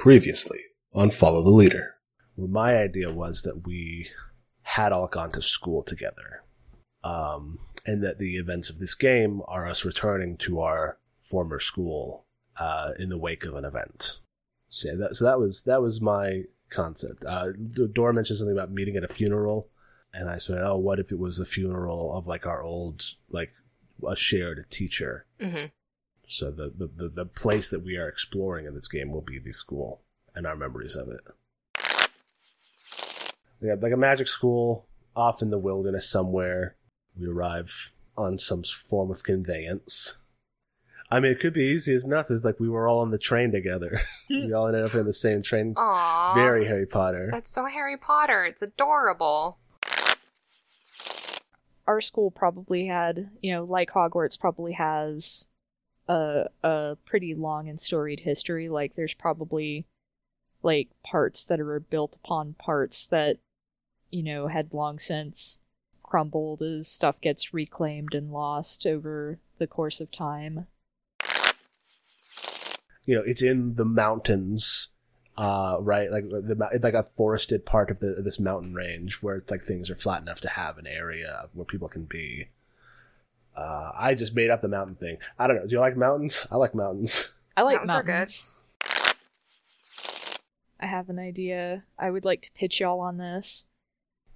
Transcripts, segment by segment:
Previously on Follow the Leader. Well, my idea was that we had all gone to school together, um, and that the events of this game are us returning to our former school uh, in the wake of an event. So, yeah, that, so that was that was my concept. Uh, Dora mentioned something about meeting at a funeral, and I said, "Oh, what if it was the funeral of like our old like a shared teacher?" Mm-hmm. So the, the, the, the place that we are exploring in this game will be the school and our memories of it. We have like a magic school off in the wilderness somewhere. We arrive on some form of conveyance. I mean, it could be easy as enough as like we were all on the train together. we all ended up in the same train. Aww. Very Harry Potter. That's so Harry Potter. It's adorable. Our school probably had, you know, like Hogwarts probably has a a pretty long and storied history. Like there's probably like parts that are built upon parts that you know had long since crumbled as stuff gets reclaimed and lost over the course of time. You know, it's in the mountains, uh, right? Like the it's like a forested part of the this mountain range where like things are flat enough to have an area where people can be. Uh, I just made up the mountain thing. I don't know. Do you like mountains? I like mountains. I like Mountains are good. mountains. I have an idea. I would like to pitch y'all on this.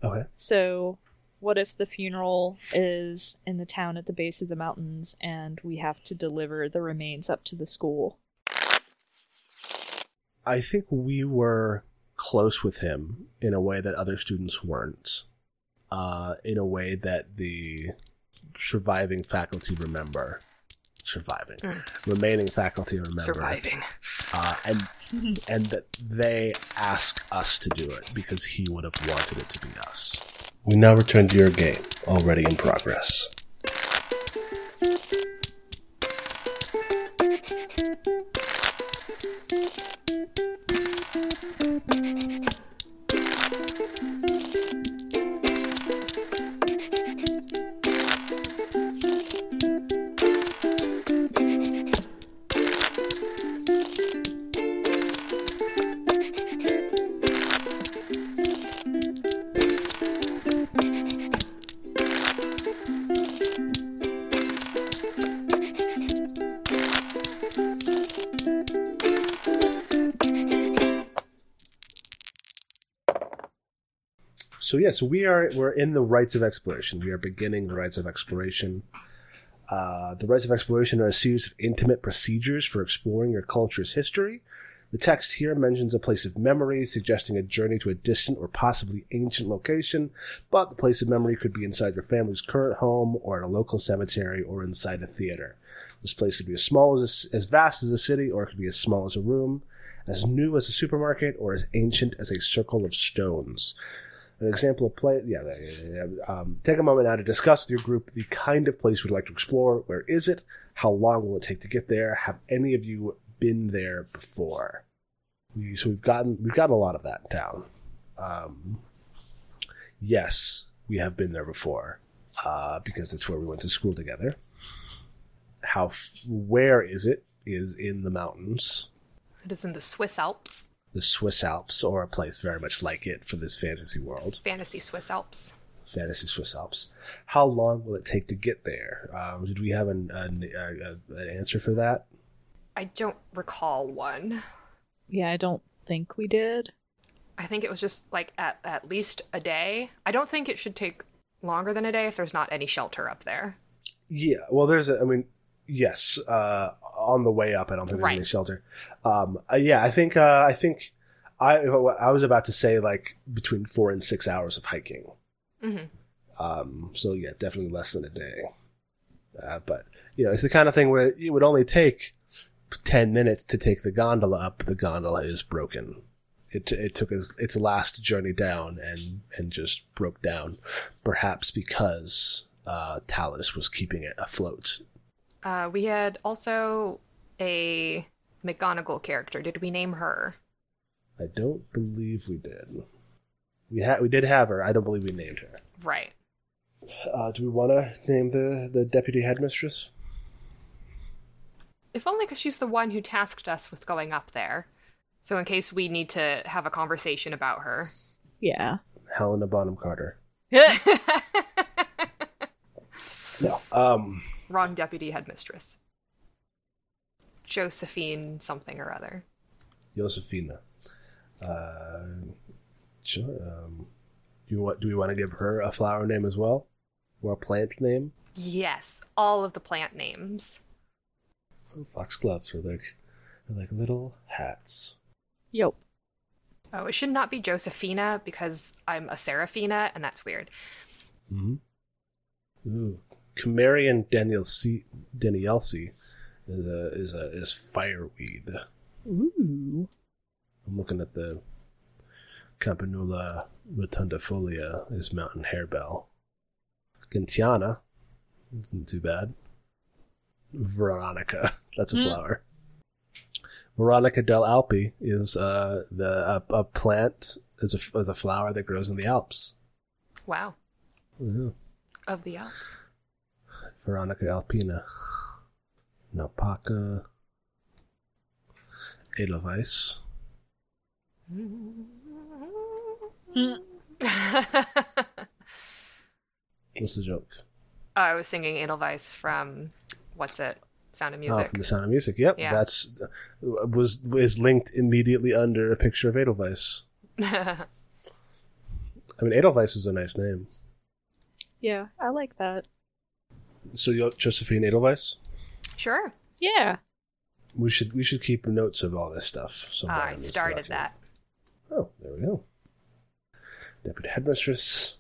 Okay. So, what if the funeral is in the town at the base of the mountains and we have to deliver the remains up to the school? I think we were close with him in a way that other students weren't. Uh, in a way that the surviving faculty remember. Surviving. Mm. Remaining faculty remember. Surviving. Uh, and and that they ask us to do it because he would have wanted it to be us. We now return to your game, already in progress. So yes, we are we're in the rites of exploration. We are beginning the rites of exploration. Uh, the rites of exploration are a series of intimate procedures for exploring your culture's history. The text here mentions a place of memory, suggesting a journey to a distant or possibly ancient location, but the place of memory could be inside your family's current home, or at a local cemetery, or inside a theater. This place could be as small as a, as vast as a city, or it could be as small as a room, as new as a supermarket, or as ancient as a circle of stones. An example of play, yeah. Um, take a moment now to discuss with your group the kind of place you'd like to explore. Where is it? How long will it take to get there? Have any of you been there before? We, so we've gotten we've gotten a lot of that down. Um, yes, we have been there before uh, because that's where we went to school together. How? Where is it? Is in the mountains It is in the Swiss Alps. The Swiss Alps, or a place very much like it for this fantasy world, Fantasy Swiss Alps. fantasy Swiss Alps. How long will it take to get there? Um, did we have an, an, uh, an answer for that? I don't recall one. Yeah, I don't think we did. I think it was just like at, at least a day. I don't think it should take longer than a day if there's not any shelter up there. Yeah, well, there's a, I mean, yes, uh, on the way up, I don't think there's Right. any shelter. Um, uh, yeah, I think, uh, I think, I, I was about to say like between four and six hours of hiking. hmm Um, so yeah, definitely less than a day. Uh, but you know, it's the kind of thing where it would only take ten minutes to take the gondola up. The gondola is broken. It it took its, its last journey down and and just broke down, perhaps because uh, Talus was keeping it afloat. Uh, we had also a McGonagall character. Did we name her? I don't believe we did. We had we did have her. I don't believe we named her. Right. Uh, do we want to name the the deputy headmistress? If only because she's the one who tasked us with going up there. So in case we need to have a conversation about her. Yeah. Helena Bonham Carter. Wrong No. Um. Deputy headmistress. Josephine something or other. Josephina. Uh, sure. Um, do you want? Do we want to give her a flower name as well, or a plant name? Yes, all of the plant names. Oh, foxgloves are like, are like little hats. Yep. Oh, it should not be Josephina because I'm a Seraphina, and that's weird. Mm-hmm. Ooh. Camarian Danielsi Danielsi is a is a is fireweed. Ooh. I'm looking at the Campanula rotundifolia is mountain harebell. Gentiana isn't too bad. Veronica, that's a Hmm. flower. Veronica del Alpi is uh, the a, a plant is a is a flower that grows in the Alps. Wow, Mhm. of the Alps. Veronica alpina. Naupaka. Edelweiss. What's the joke? Oh, I was singing Edelweiss from what's it? Sound of oh, Music. Oh, from the Sound of Music. Yep, Yeah. that's was is linked immediately under a picture of Edelweiss. I mean, Edelweiss is a nice name. Yeah, I like that. So, yo- Josephine Edelweiss. sure. Yeah. We should we should keep notes of all this stuff. somewhere oh, I in this started document. that. Oh, there we go. Deputy Headmistress,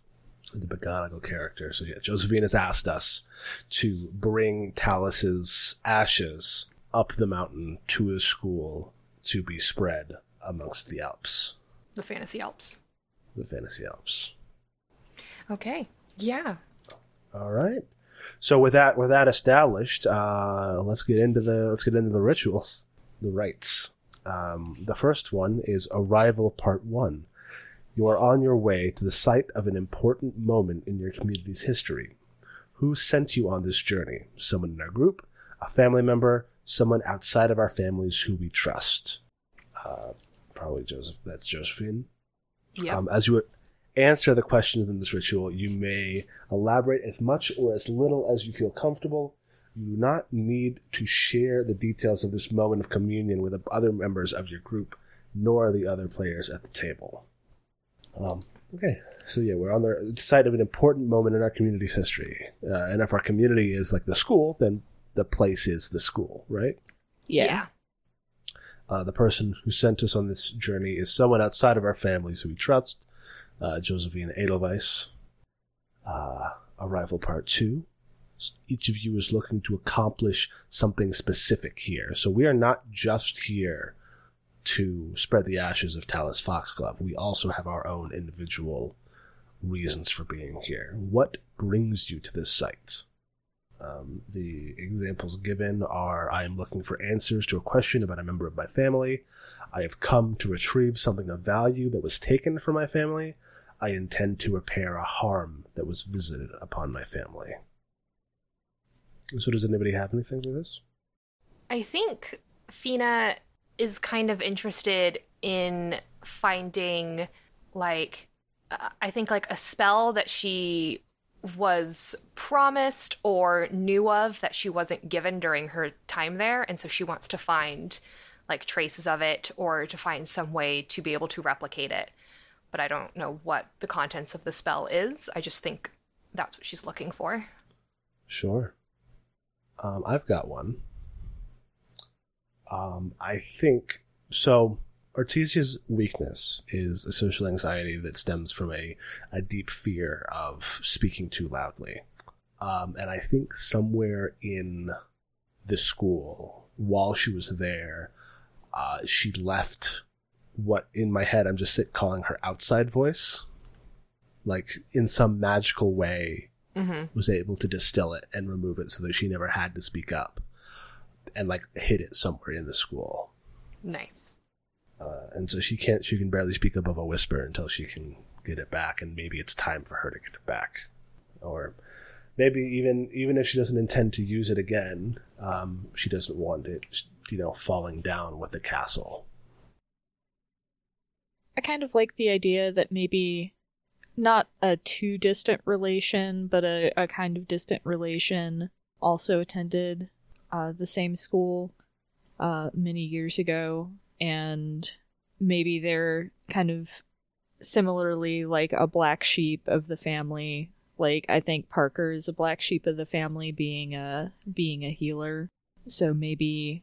the McGonagall character. So yeah, Josephine has asked us to bring Talus's ashes up the mountain to his school to be spread amongst the Alps, The Fantasy Alps. the Fantasy Alps. Okay. Yeah. All right. So with that with that established, uh, let's get into the let's get into the rituals, the rites. Um, the first one is arrival part one. You are on your way to the site of an important moment in your community's history. Who sent you on this journey? Someone in our group, a family member, someone outside of our families who we trust. Uh, probably Joseph. That's Josephine. Yep. Um, as you answer the questions in this ritual, you may elaborate as much or as little as you feel comfortable. You do not need to share the details of this moment of communion with other members of your group, nor the other players at the table. Um, okay, so yeah, we're on the site of an important moment in our community's history. Uh, and if our community is like the school, then the place is the school, right? Yeah. Uh, the person who sent us on this journey is someone outside of our families who we trust. Uh, Josephine Edelweiss. Uh, Arrival Part 2. S- Each of you is looking to accomplish something specific here. So we are not just here to spread the ashes of Talus Foxglove. We also have our own individual reasons for being here. What brings you to this site? Um, the examples given are I am looking for answers to a question about a member of my family. I have come to retrieve something of value that was taken from my family. I intend to repair a harm that was visited upon my family. So, does anybody have anything for this? I think Fina is kind of interested in finding, like, uh, I think, like a spell that she was promised or knew of that she wasn't given during her time there. And so she wants to find, like, traces of it or to find some way to be able to replicate it. But I don't know what the contents of the spell is. I just think that's what she's looking for. Sure. Um, I've got one. Um, I think so. Artesia's weakness is a social anxiety that stems from a, a deep fear of speaking too loudly. Um, and I think somewhere in the school, while she was there, uh, she left what in my head I'm just sit- calling her outside voice. Like in some magical way, Mm-hmm. was able to distill it and remove it so that she never had to speak up and like hid it somewhere in the school. Nice. Uh, and so she can't, she can barely speak above a whisper until she can get it back. And maybe it's time for her to get it back. Or maybe even, even if she doesn't intend to use it again, um, she doesn't want it, you know, falling down with the castle. I kind of like the idea that maybe not a too distant relation, but a, a kind of distant relation also attended uh, the same school uh, many years ago, and maybe they're kind of similarly like a black sheep of the family. Like I think Parker is a black sheep of the family, being a being a healer. So maybe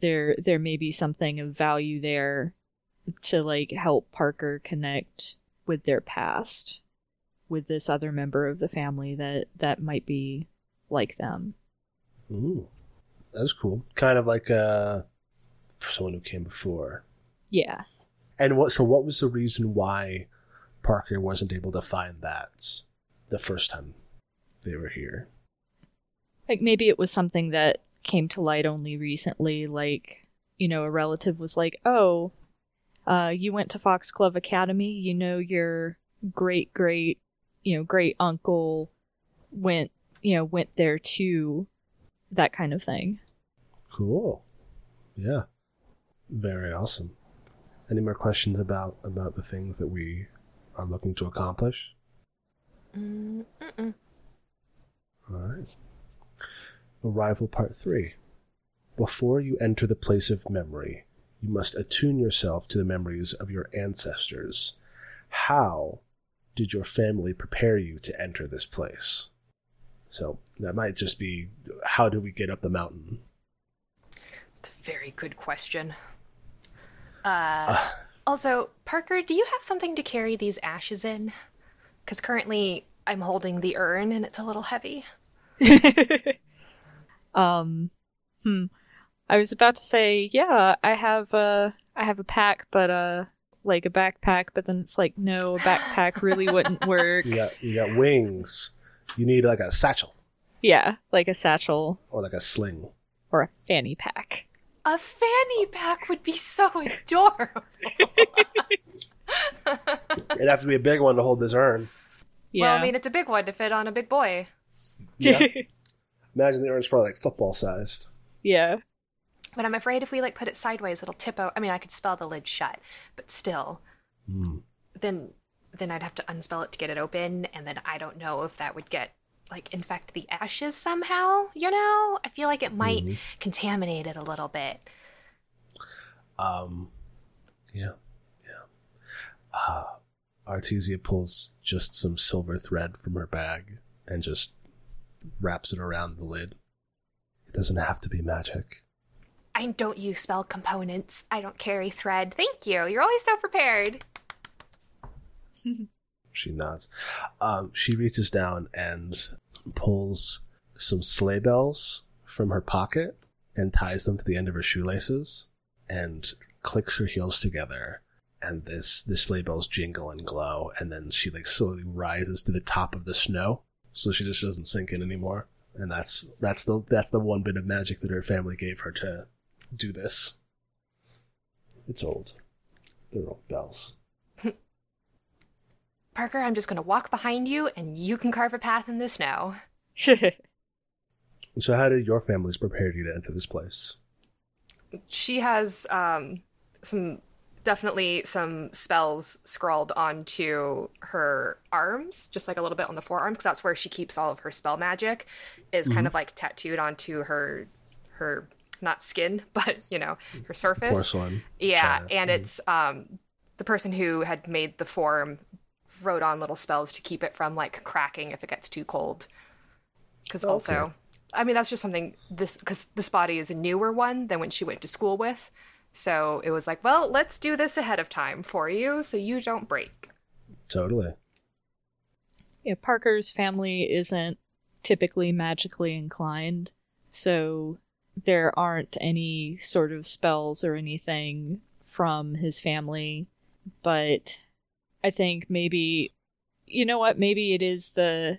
there there may be something of value there to like help Parker connect with their past with this other member of the family that that might be like them. Ooh, that's cool. Kind of like uh, someone who came before. Yeah. And what? So, what was the reason why Parker wasn't able to find that the first time they were here? Like maybe it was something that came to light only recently. Like you know, a relative was like, "Oh, uh, you went to Foxglove Academy. You know, your great great, you know, great uncle went, you know, went there too." That kind of thing. Cool. Yeah. Very awesome. Any more questions about about the things that we are looking to accomplish? Mm, mm-mm. All right. Arrival Part 3. Before you enter the place of memory, you must attune yourself to the memories of your ancestors. How did your family prepare you to enter this place? So that might just be how do we get up the mountain? It's a very good question. Uh, also, Parker, do you have something to carry these ashes in? Because currently I'm holding the urn and it's a little heavy. um, hmm. I was about to say, yeah, I have a, I have a pack, but uh, like a backpack. But then it's like, no, a backpack really wouldn't work. You got you got wings. You need like a satchel Yeah, like a satchel or like a sling. or a fanny pack. A fanny pack would be so adorable. It'd have to be a big one to hold this urn. Yeah. Well, I mean, it's a big one to fit on a big boy. Yeah. Imagine the urn's probably like football sized. yeah. But I'm afraid if we like put it sideways, it'll tip out. I mean, I could spell the lid shut, but still, Mm. then then I'd have to unspell it to get it open, and then I don't know if that would get like infect the ashes somehow. You know, I feel like it might Mhm. contaminate it a little bit. Um, yeah, yeah. Uh, Artesia pulls just some silver thread from her bag and just wraps it around the lid. It doesn't have to be magic. I don't use spell components. I don't carry thread. Thank you. You're always so prepared. She nods. Um, she reaches down and pulls some sleigh bells from her pocket and ties them to the end of her shoelaces and clicks her heels together. And this the sleigh bells jingle and glow, and then she like slowly rises to the top of the snow, so she just doesn't sink in anymore. And that's that's the that's the one bit of magic that her family gave her to do this. It's old. They're old bells. Parker, I'm just going to walk behind you and you can carve a path in the snow. So how did your families prepare you to enter this place? She has um, some definitely some spells scrawled onto her arms, just like a little bit on the forearm, because that's where she keeps all of her spell magic. Is kind of like tattooed onto her her not skin, but you know her surface. Porcelain. Yeah, China. and Mhm. it's um the person who had made the form wrote on little spells to keep it from like cracking if it gets too cold. Because also, I mean that's just something this because this body is a newer one than when she went to school with. So it was like, well, let's do this ahead of time for you so you don't break. Totally. yeah, Parker's family isn't typically magically inclined, so there aren't any sort of spells or anything from his family. But I think maybe, you know what? Maybe it is the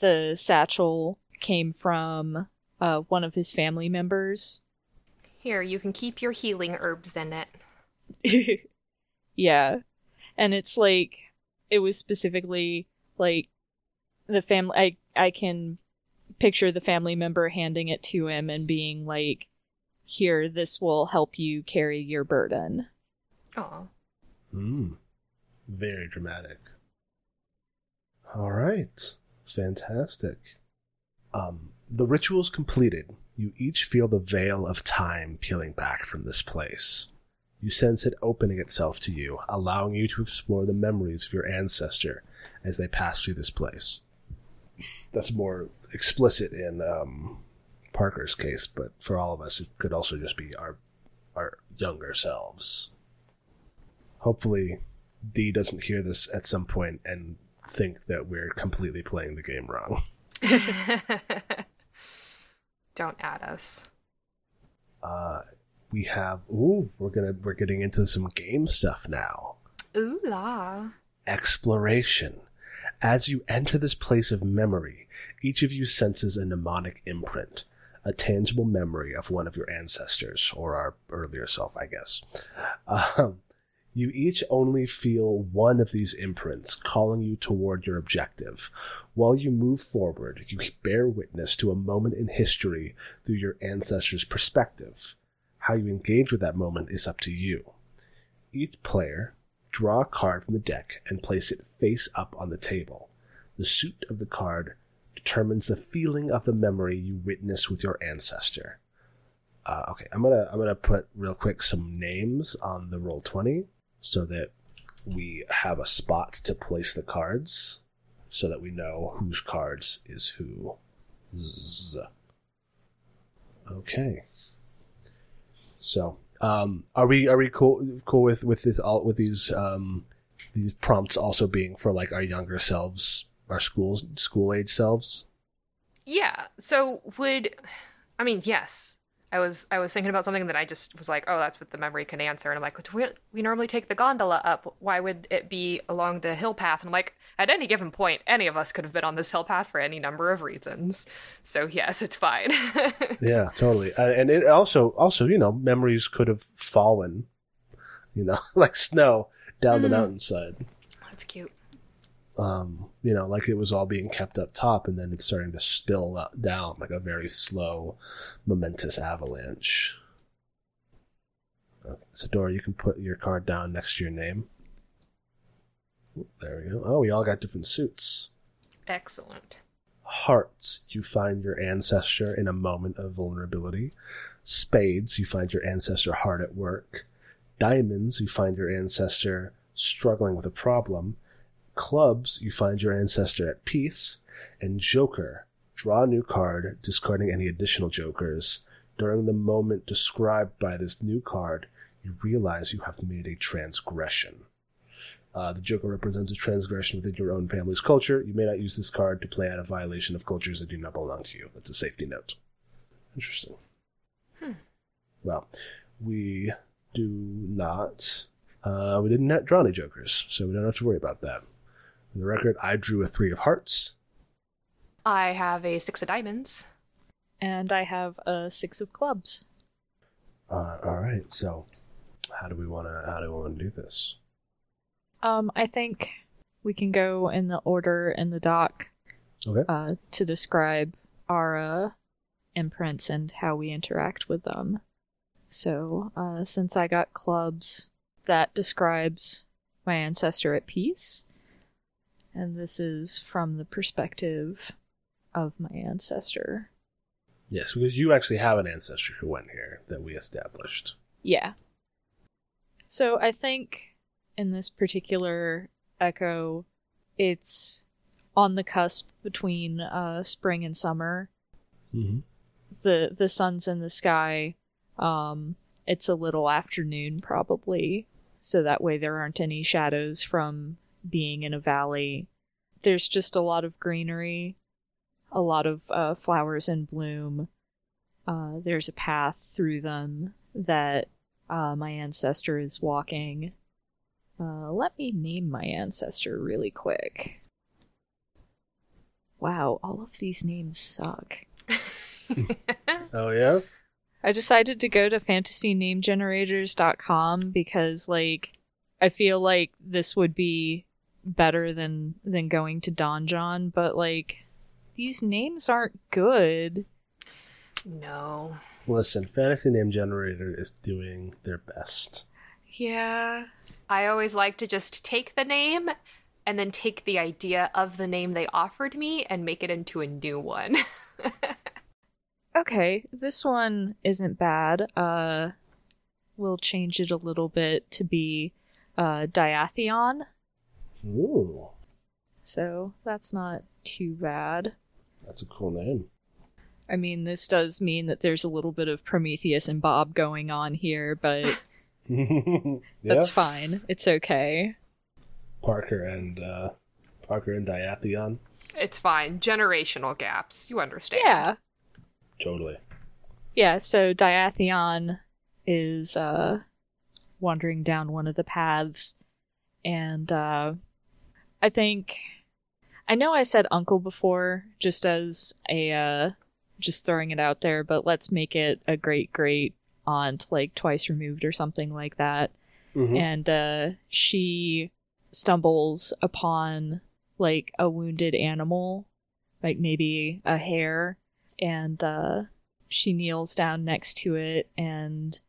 the satchel came from uh, one of his family members. Here, you can keep your healing herbs in it. yeah. And it's like it was specifically like the family I I can picture the family member handing it to him and being like here this will help you carry your burden. Oh, Hmm. Very dramatic. All right. Fantastic. Um, the ritual's completed. You each feel the veil of time peeling back from this place. You sense it opening itself to you, allowing you to explore the memories of your ancestor as they pass through this place. That's more explicit in um, Parker's case, but for all of us, it could also just be our our younger selves. Hopefully, D doesn't hear this at some point and think that we're completely playing the game wrong. Don't add us. Uh, we have ooh, we're gonna we're getting into some game stuff now. Ooh la. Exploration. As you enter this place of memory, each of you senses a mnemonic imprint, a tangible memory of one of your ancestors, or our earlier self, I guess. Um, you each only feel one of these imprints calling you toward your objective. While you move forward, you bear witness to a moment in history through your ancestor's perspective. How you engage with that moment is up to you. Each player draw a card from the deck and place it face up on the table. The suit of the card determines the feeling of the memory you witness with your ancestor. Uh, okay, I'm gonna I'm gonna put real quick some names on the Roll20 so that we have a spot to place the cards, so that we know whose cards is who. Okay. So, um, are we are we cool cool with with this all with these um these prompts also being for like our younger selves, our schools school age selves? Yeah. So would I mean yes. I was I was thinking about something that I just was like, oh, that's what the memory can answer, and I'm like, we, we normally take the gondola up. Why would it be along the hill path? And I'm like, at any given point, any of us could have been on this hill path for any number of reasons. So yes, it's fine. yeah, totally. Uh, and it also also you know memories could have fallen, you know, like snow down the Mm. mountainside. that's cute. um, you know, like it was all being kept up top, and then it's starting to spill down like a very slow, momentous avalanche. Okay, so Dora, you can put your card down next to your name. There we go. Oh, we all got different suits. Excellent. Hearts, you find your ancestor in a moment of vulnerability. Spades, you find your ancestor hard at work. Diamonds, you find your ancestor struggling with a problem. Clubs, you find your ancestor at peace. And Joker, draw a new card, discarding any additional jokers. During the moment described by this new card, you realize you have made a transgression. Uh, the Joker represents a transgression within your own family's culture. You may not use this card to play out a violation of cultures that do not belong to you. That's a safety note. Interesting. Hmm. Well, we do not. Uh, we didn't draw any jokers, so we don't have to worry about that. For the record, I drew a three of hearts. I have a six of diamonds. And I have a six of clubs. Uh, all right, so how do we want to? How do we want to do this? Um, I think we can go in the order in the doc Okay. uh, to describe our uh, imprints and how we interact with them. So, uh, since I got clubs, that describes my ancestor at peace. And this is from the perspective of my ancestor. Yes, because you actually have an ancestor who went here that we established. Yeah. So I think in this particular echo, it's on the cusp between uh, spring and summer. Mm-hmm. The the sun's in the sky. Um, it's a little afternoon probably, so that way there aren't any shadows from being in a valley. There's just a lot of greenery, a lot of uh, flowers in bloom. Uh, there's a path through them that uh, my ancestor is walking. Uh, let me name my ancestor really quick. Wow, all of these names suck. Oh yeah. I decided to go to fantasynamegenerators.com because like I feel like this would be better than than going to Donjon, but like these names aren't good. no. Listen, Fantasy Name Generator is doing their best. Yeah. I always like to just take the name and then take the idea of the name they offered me and make it into a new one. Okay, this one isn't bad. Uh, we'll change it a little bit to be uh, Diathion. Ooh, So that's not too bad. that's a cool name. I mean, this does mean that there's a little bit of Prometheus and Bob going on here, but yeah. that's fine. It's okay. Parker and uh, Parker and Diathion. it's fine. Generational gaps. You understand. Yeah. Totally. Yeah, so Diathion is uh wandering down one of the paths and uh I think I know I said uncle before just as a uh just throwing it out there, but let's make it a great great aunt like twice removed or something like that. Mhm. And uh she stumbles upon like a wounded animal, like maybe a hare, and uh she kneels down next to it and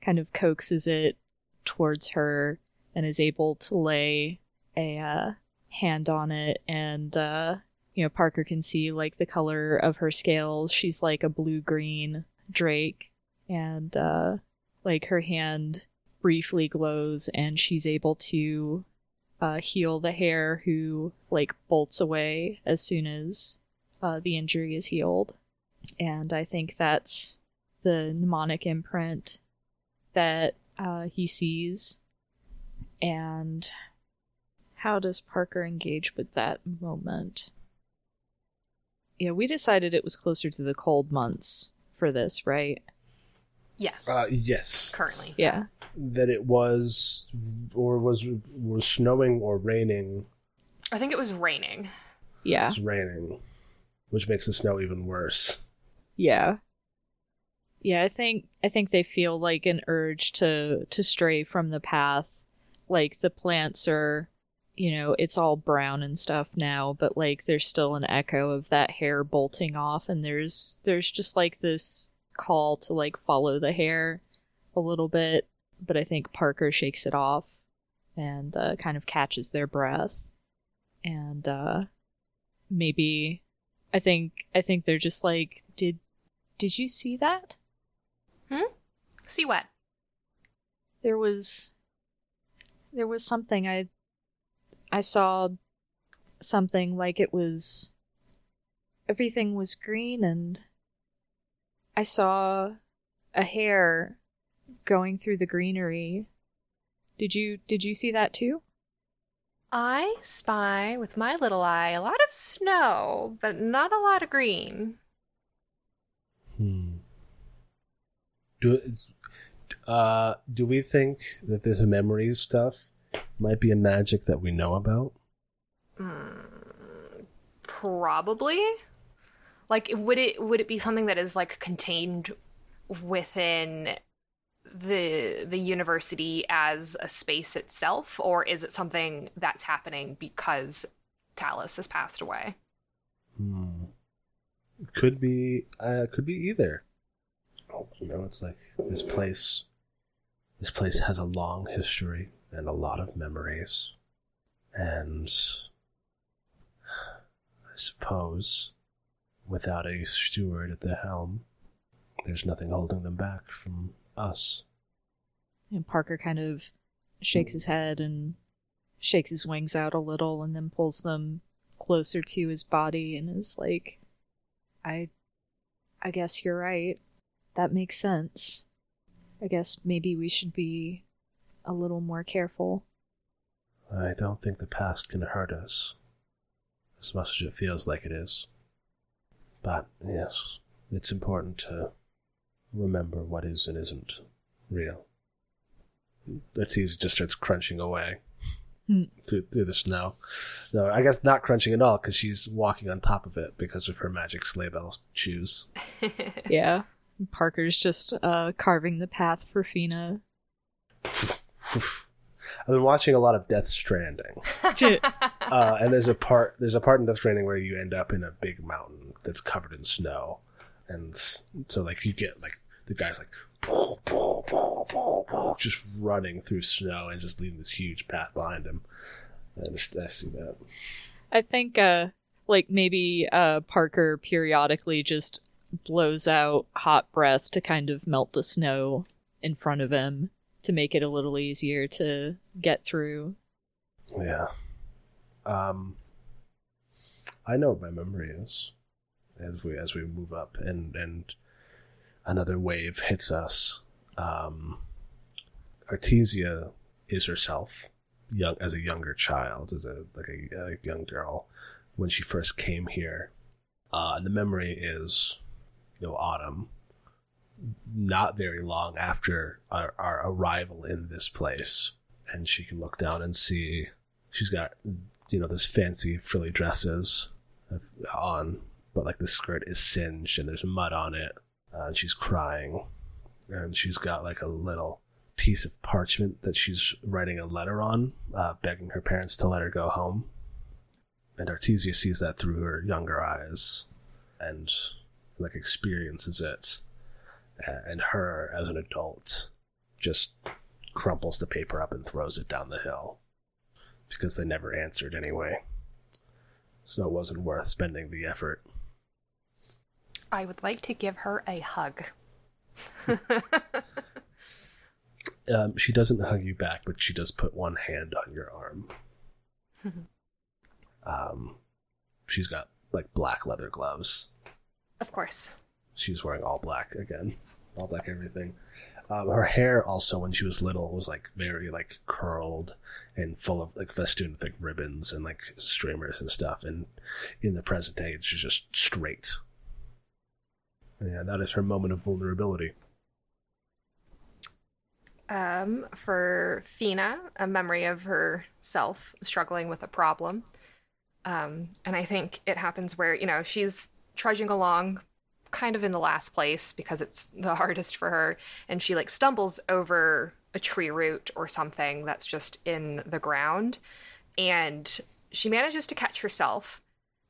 kind of coaxes it towards her and is able to lay a uh, hand on it and uh you know Parker can see like the color of her scales she's like a blue green drake and uh like her hand briefly glows and she's able to uh heal the hare who like bolts away as soon as uh the injury is healed and I think that's the mnemonic imprint that uh, he sees. And how does Parker engage with that moment? Yeah, we decided it was closer to the cold months for this, right? Yes. Uh, yes. Currently. Yeah. That it was, or was was snowing or raining. I think it was raining. Yeah. It's raining, which makes the snow even worse. Yeah. Yeah, I think I think they feel like an urge to to stray from the path. Like the plants are, you know, it's all brown and stuff now, but like there's still an echo of that hare bolting off and there's there's just like this call to like follow the hare a little bit, but I think Parker shakes it off and uh, kind of catches their breath. And uh maybe I think I think they're just like did did you see that? Hmm. See what? There was there was something I I saw something like it was everything was green and I saw a hare going through the greenery. Did you did you see that too? I spy with my little eye a lot of snow, but not a lot of green. Hmm. Do uh do we think that this memory stuff might be a magic that we know about? Mm, probably. Like, would it would it be something that is like contained within the the university as a space itself, or is it something that's happening because Talus has passed away? Hmm. Could be uh could be either. Oh, you know, it's like this place this place has a long history and a lot of memories. And I suppose without a steward at the helm, there's nothing holding them back from us. And Parker kind of shakes his head and shakes his wings out a little and then pulls them closer to his body and is like I I guess you're right. That makes sense. I guess maybe we should be a little more careful. I don't think the past can hurt us as much as it feels like it is. But yes, it's important to remember what is and isn't real. Let's see, it just starts crunching away Hmm. through, through the snow. No, I guess not crunching at all because she's walking on top of it because of her magic sleigh bell shoes. Yeah. Parker's just uh carving the path for Fina. I've been watching a lot of Death Stranding. uh, and there's a part there's a part in Death Stranding where you end up in a big mountain that's covered in snow, and so like you get like the guy's like just running through snow and just leaving this huge path behind him. I, understand, I see that. I think, uh, like maybe uh, Parker periodically just blows out hot breath to kind of melt the snow in front of him to make it a little easier to get through. Yeah. Um, I know what my memory is as we as we move up, and and another wave hits us. Um, Artesia is herself, young as a younger child, as a like a, a young girl when she first came here, uh, and the memory is, you know, autumn. Not very long after our, our arrival in this place, and she can look down and see she's got you know those fancy frilly dresses on, but like the skirt is singed and there's mud on it, uh, and she's crying, and she's got like a little piece of parchment that she's writing a letter on, uh, begging her parents to let her go home. And Artesia sees that through her younger eyes, and like experiences it, and her as an adult just crumples the paper up and throws it down the hill because they never answered anyway. So it wasn't worth spending the effort. I would like to give her a hug. Um, she doesn't hug you back, but she does put one hand on your arm. um, she's got like black leather gloves. of course. She's wearing all black again, all black everything. Um, her hair also, when she was little, was like very like curled and full of like festooned with ribbons and like streamers and stuff. And in the present day, it's just straight. Yeah, that is her moment of vulnerability. Um, for Fina, a memory of herself struggling with a problem. Um, and I think it happens where, you know, she's trudging along kind of in the last place because it's the hardest for her. And she like stumbles over a tree root or something that's just in the ground. And she manages to catch herself.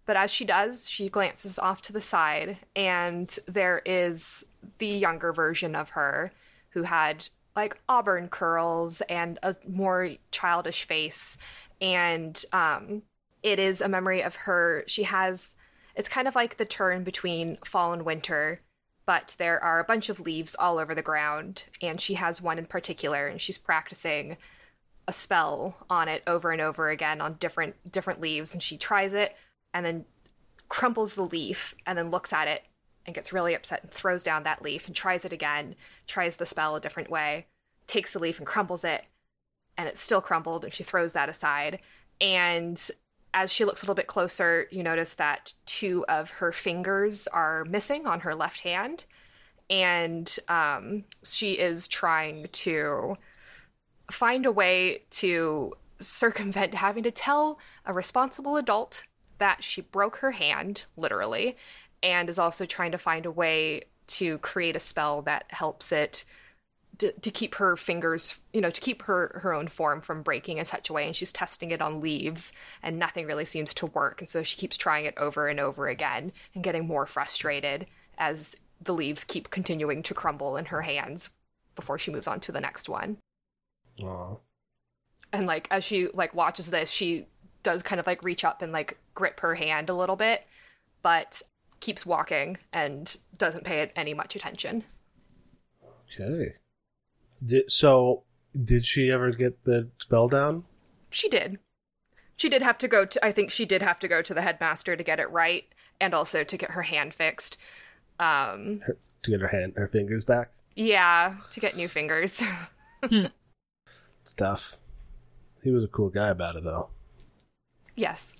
But as she does she glances off to the side and there is the younger version of her who had like auburn curls and a more childish face. And um it is a memory of her. She has it's kind of like the turn between fall and winter, but there are a bunch of leaves all over the ground, and she has one in particular, and she's practicing a spell on it over and over again on different different leaves, and she tries it and then crumples the leaf and then looks at it and gets really upset and throws down that leaf and tries it again, tries the spell a different way, takes the leaf and crumbles it, and it's still crumbled, and she throws that aside. And as she looks a little bit closer, you notice that two of her fingers are missing on her left hand. And um, she is trying to find a way to circumvent having to tell a responsible adult that she broke her hand, literally, and is also trying to find a way to create a spell that helps it to, to keep her fingers, you know, to keep her her own form from breaking in such a way. And she's testing it on leaves, and nothing really seems to work. And so she keeps trying it over and over again, and getting more frustrated as the leaves keep continuing to crumble in her hands before she moves on to the next one. Aw. And like as she like watches this, she does kind of like reach up and like grip her hand a little bit, but keeps walking and doesn't pay it any much attention. Okay. Did, so, did she ever get the spell down? She did. She did have to go to, I think she did have to go to the headmaster to get it right and also to get her hand fixed. Um, Her, to get her hand, her fingers back? yeah, to get new fingers. Stuff. He was a cool guy about it, though. yes.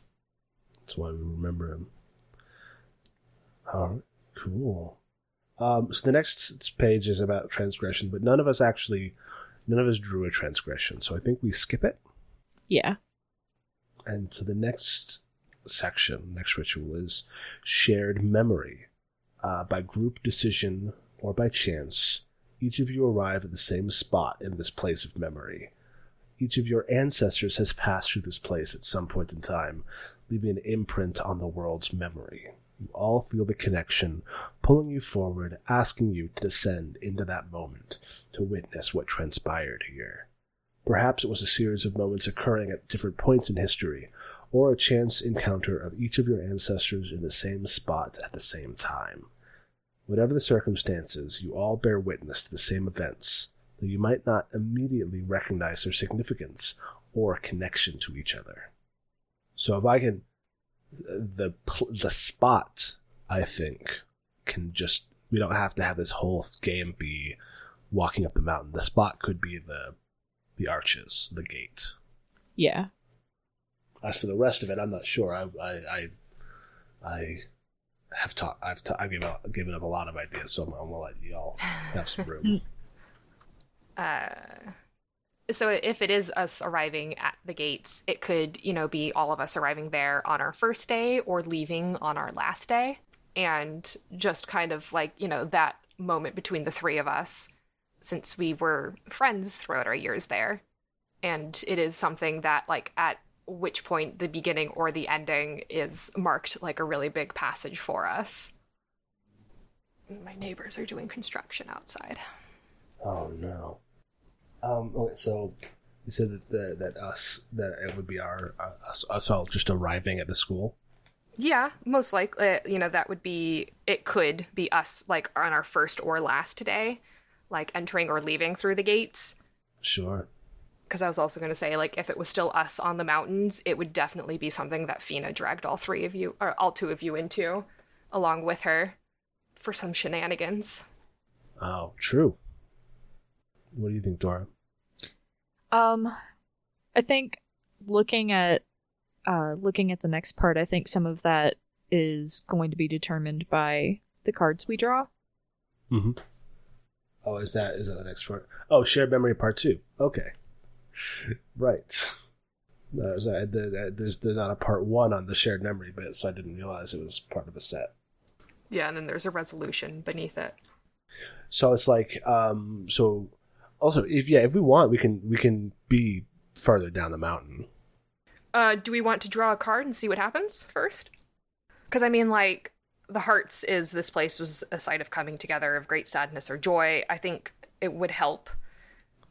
That's why we remember him. Oh, cool. Um, so the next page is about transgression, but none of us actually, none of us drew a transgression. So I think we skip it. Yeah. And so the next section, next ritual is shared memory. Uh, by group decision or by chance, each of you arrive at the same spot in this place of memory. Each of your ancestors has passed through this place at some point in time, leaving an imprint on the world's memory. You all feel the connection pulling you forward, asking you to descend into that moment to witness what transpired here. Perhaps it was a series of moments occurring at different points in history, or a chance encounter of each of your ancestors in the same spot at the same time. Whatever the circumstances, you all bear witness to the same events, though you might not immediately recognize their significance or connection to each other. So if I can, the the spot, I think, can just we don't have to have this whole game be walking up the mountain. The spot could be the the arches, the gate. Yeah. As for the rest of it, I'm not sure. I I I, I have taught. I've ta- I've given up, given up a lot of ideas, so I'm, I'm gonna let y'all have some room. Uh, so if it is us arriving at the gates, it could, you know, be all of us arriving there on our first day or leaving on our last day. And just kind of like, you know, that moment between the three of us, since we were friends throughout our years there. And it is something that, like, at which point the beginning or the ending is marked like a really big passage for us. My neighbors are doing construction outside. oh no. Um. Okay. So you said that the, that us that it would be our uh, us, us all just arriving at the school. Yeah, most likely, uh, you know, that would be, it could be us, like, on our first or last day, like, entering or leaving through the gates. Sure. Because I was also going to say, like, if it was still us on the mountains, it would definitely be something that Fina dragged all three of you, or all two of you into, along with her, for some shenanigans. Oh, true. What do you think, Dora? Um, I think looking at uh looking at the next part, I think some of that is going to be determined by the cards we draw. Mm-hmm. Oh, is that is that the next part? Oh, shared memory part two. Okay, right. No, is that, there's there's not a part one on the shared memory bit, so I didn't realize it was part of a set. Yeah, and then there's a resolution beneath it. So it's like, um, so also if yeah, if we want, we can we can be further down the mountain. Uh, do we want to draw a card and see what happens first? Because I mean, like, the hearts is this place was a site of coming together of great sadness or joy. I think it would help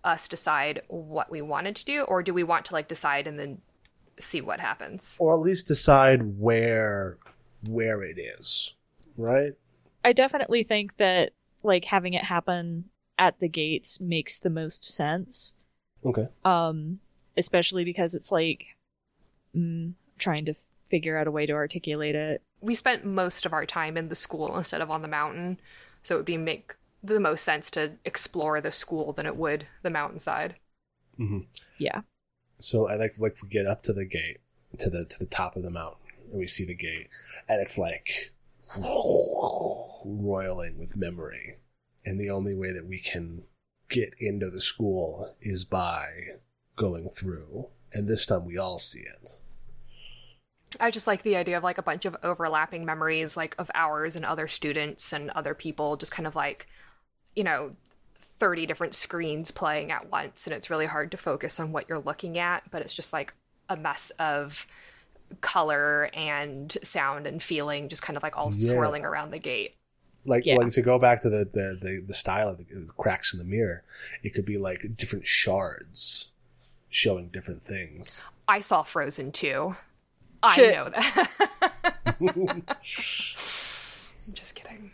us decide what we wanted to do, or do we want to like decide and then see what happens? or at least decide where where it is, right? I definitely think that like having it happen at the gates makes the most sense. Okay. Um, especially because it's like mm, trying to figure out a way to articulate it. We spent most of our time in the school instead of on the mountain, so it would be make the most sense to explore the school than it would the mountainside. Mm-hmm. Yeah. So I like like we get up to the gate, to the to the top of the mountain, and we see the gate, and it's like roiling with memory. And the only way that we can get into the school is by going through. And this time we all see it. I just like the idea of like a bunch of overlapping memories, like of ours and other students and other people, just kind of like, you know, 30 different screens playing at once. And it's really hard to focus on what you're looking at, but it's just like a mess of color and sound and feeling, just kind of like all Yeah. swirling around the gate. Like, Yeah. like to go back to the the, the, the style of the, the cracks in the mirror, it could be like different shards showing different things. I saw Frozen too. I know that. I'm just kidding.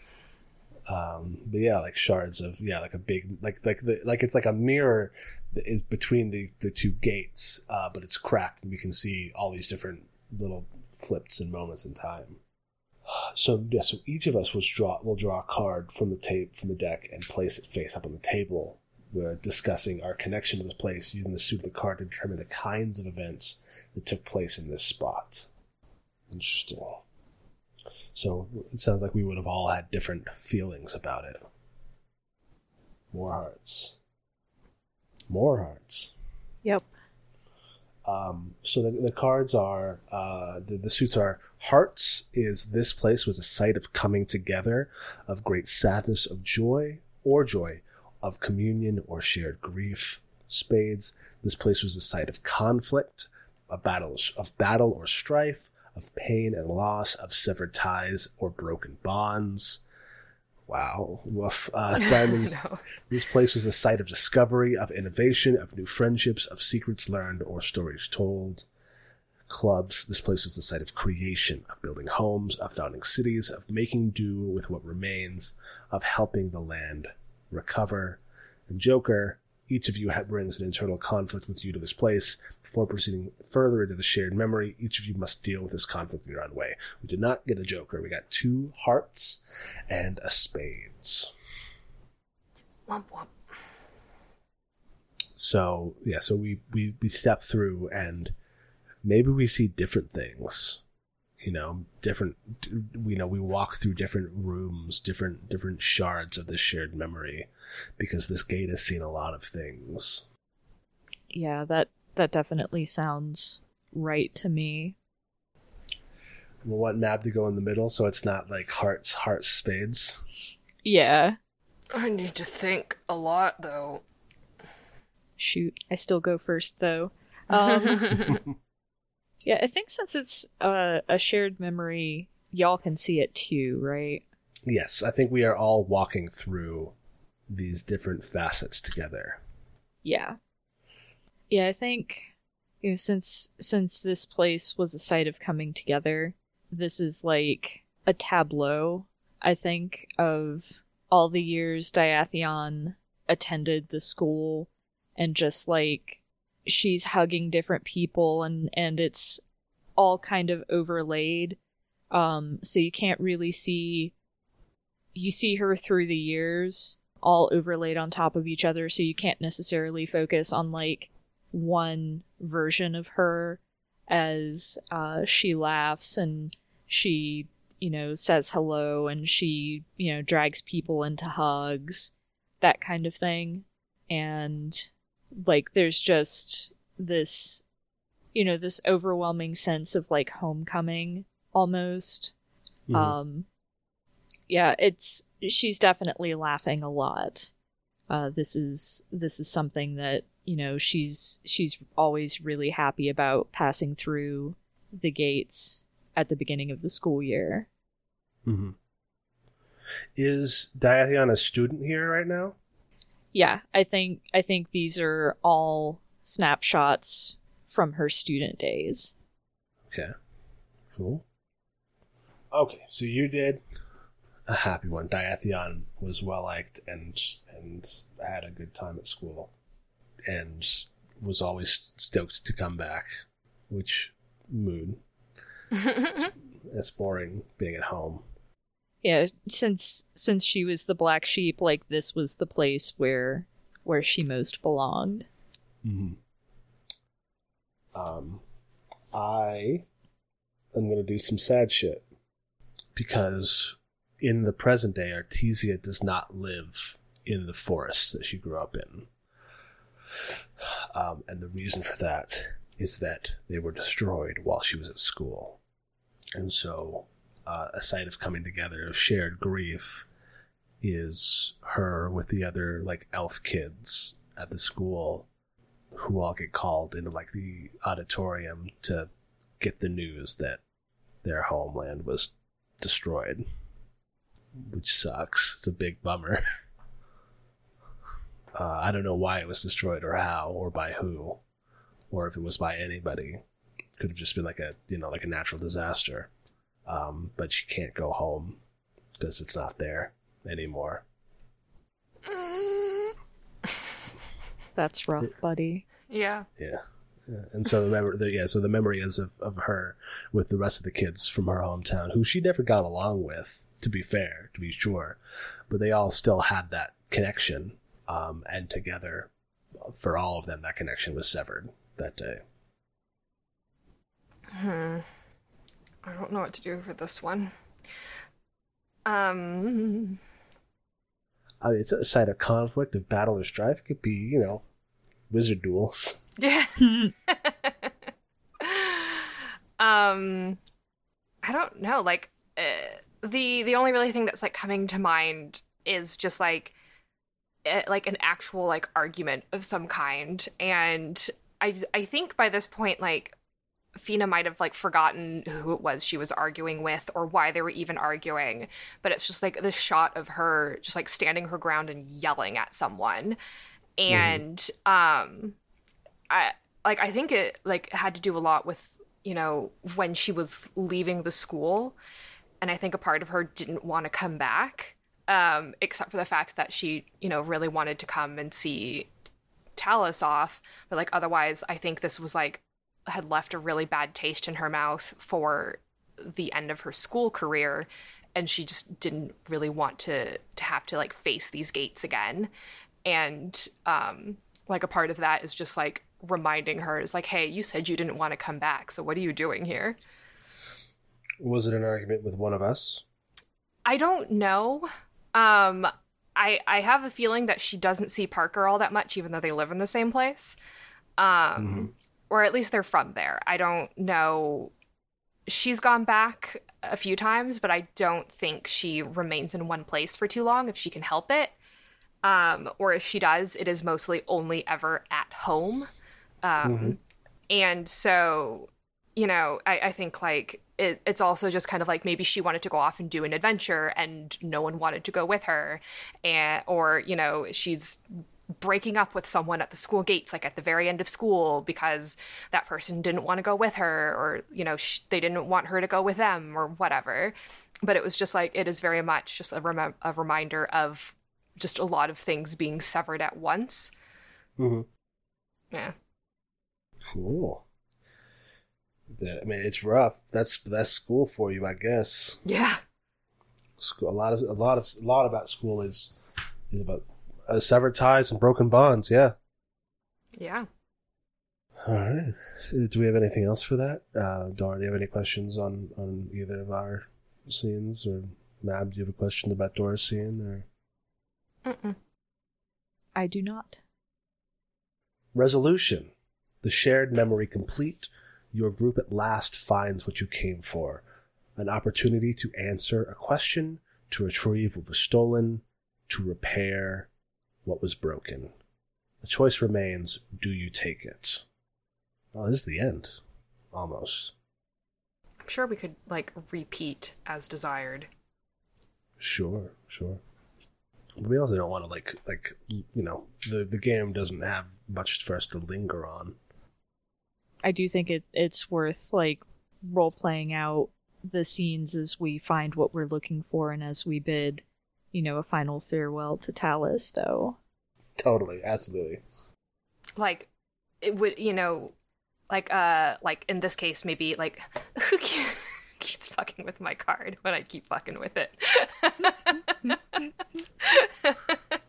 um but yeah like shards of yeah like a big like like the like it's like a mirror that is between the the two gates uh but it's cracked and we can see all these different little flips and moments in time so yeah so each of us was draw will draw a card from the tape from the deck and place it face up on the table we're discussing our connection to this place using the suit of the card to determine the kinds of events that took place in this spot interesting so it sounds like we would have all had different feelings about it. More hearts. More hearts. Yep. Um, so the, the cards are uh, the, the suits are hearts is this place was a site of coming together of great sadness of joy or joy of communion or shared grief spades this place was a site of conflict a battle of battle or strife of pain and loss, of severed ties or broken bonds. Wow. Woof. Uh, Diamonds. No. This place was a site of discovery, of innovation, of new friendships, of secrets learned or stories told. Clubs. This place was the site of creation, of building homes, of founding cities, of making do with what remains, of helping the land recover. And Joker, each of you brings an internal conflict with you to this place. Before proceeding further into the shared memory, each of you must deal with this conflict in your own way. We did not get a Joker. We got two hearts and a spades. Womp womp. So yeah, so we we we step through and maybe we see different things. You know, different. You know, we walk through different rooms, different different shards of this shared memory, because this gate has seen a lot of things. Yeah, that that definitely sounds right to me. We want Mab to go in the middle, so it's not like hearts, hearts, spades. Yeah. I need to think a lot though. Shoot, I still go first though. Um, yeah, I think since it's uh, a shared memory, y'all can see it too, right? Yes, I think we are all walking through these different facets together. Yeah. Yeah, I think you know, since since this place was a site of coming together, this is like a tableau, I think, of all the years Diathion attended the school and just like she's hugging different people and and it's all kind of overlaid. Um so you can't really see you see her through the years all overlaid on top of each other. So you can't necessarily focus on like one version of her as uh she laughs and she you know says hello and she you know drags people into hugs that kind of thing. And like there's just this you know this overwhelming sense of like homecoming almost Mhm. um yeah it's she's definitely laughing a lot uh this is this is something that you know she's she's always really happy about passing through the gates at the beginning of the school year mm-hmm. Is Diathion a student here right now? Yeah i think i think these are all snapshots from her student days Okay. Cool. Okay, so you did a happy one. Diathion was well liked and and had a good time at school, and was always stoked to come back. Which mood? It's boring being at home. Yeah since since she was the black sheep like this was the place where where she most belonged Mm-hmm. Um, I am going to do some sad shit because in the present day, Artesia does not live in the forest that she grew up in. Um, and the reason for that is that they were destroyed while she was at school. And so, uh, a site of coming together of shared grief is her with the other, like, elf kids at the school who all get called into like the auditorium to get the news that their homeland was destroyed which sucks. It's a big bummer. Uh, i don't know why it was destroyed or how or by who or if it was by anybody. Could have just been like a you know like a natural disaster um, but she can't go home because it's not there anymore that's rough buddy yeah. Yeah. Yeah. And so the memory, the, yeah, so the memory is of, of her with the rest of the kids from her hometown, who she never got along with, to be fair, to be sure, but they all still had that connection, um, and together, for all of them, that connection was severed that day. Hmm. I don't know what to do for this one. Um. I mean, it's a side of conflict, of battle or strife. It could be, you know, wizard duels. Yeah. um. I don't know. Like, uh, the the only really thing that's like coming to mind is just like, uh, like an actual like argument of some kind, and I I think by this point like Fina might have like forgotten who it was she was arguing with or why they were even arguing, but it's just like the shot of her just like standing her ground and yelling at someone. And um I like I think it like had to do a lot with, you know, when she was leaving the school and I think a part of her didn't want to come back um except for the fact that she, you know, really wanted to come and see Talus off, but like otherwise I think this was like had left a really bad taste in her mouth for the end of her school career and she just didn't really want to to have to like face these gates again and um like a part of that is just like reminding her is like hey you said you didn't want to come back so what are you doing here Was it an argument with one of us? i don't know um i i have a feeling that she doesn't see parker all that much even though they live in the same place um Mhm. Or at least they're from there. I don't know. She's gone back a few times, but I don't think she remains in one place for too long if she can help it. Um, or if she does, it is mostly only ever at home. Um, Mhm. And so, you know, I, I think like it, it's also just kind of like maybe she wanted to go off and do an adventure and no one wanted to go with her. And, or, you know, she's breaking up with someone at the school gates like at the very end of school because that person didn't want to go with her or you know sh- they didn't want her to go with them or whatever but it was just like it is very much just a, rem- a reminder of just a lot of things being severed at once Mm-hmm. yeah Cool. I mean, it's rough. That's that's school for you, I guess. yeah School, a lot of a lot of a lot about school is is about uh, severed ties and broken bonds. Yeah. yeah All right. Do we have anything else for that? Uh, Dara, do you have any questions on on either of our scenes, or Mab? Do you have a question about Dora's scene? Or Mm-mm. I do not. resolution? The shared memory complete. Your group at last finds what you came for: an opportunity to answer a question, to retrieve what was stolen, to repair what was broken. The choice remains: Do you take it? Oh, this is the end, almost. i'm sure we could like repeat as desired Sure, sure. We also don't want to like like you know the the game doesn't have much for us to linger on. I do think it it's worth like role playing out the scenes as we find what we're looking for and as we bid, you know, a final farewell to Talus though. Totally, absolutely. like it would you know like uh like in this case maybe like who keeps fucking with my card when i keep fucking with it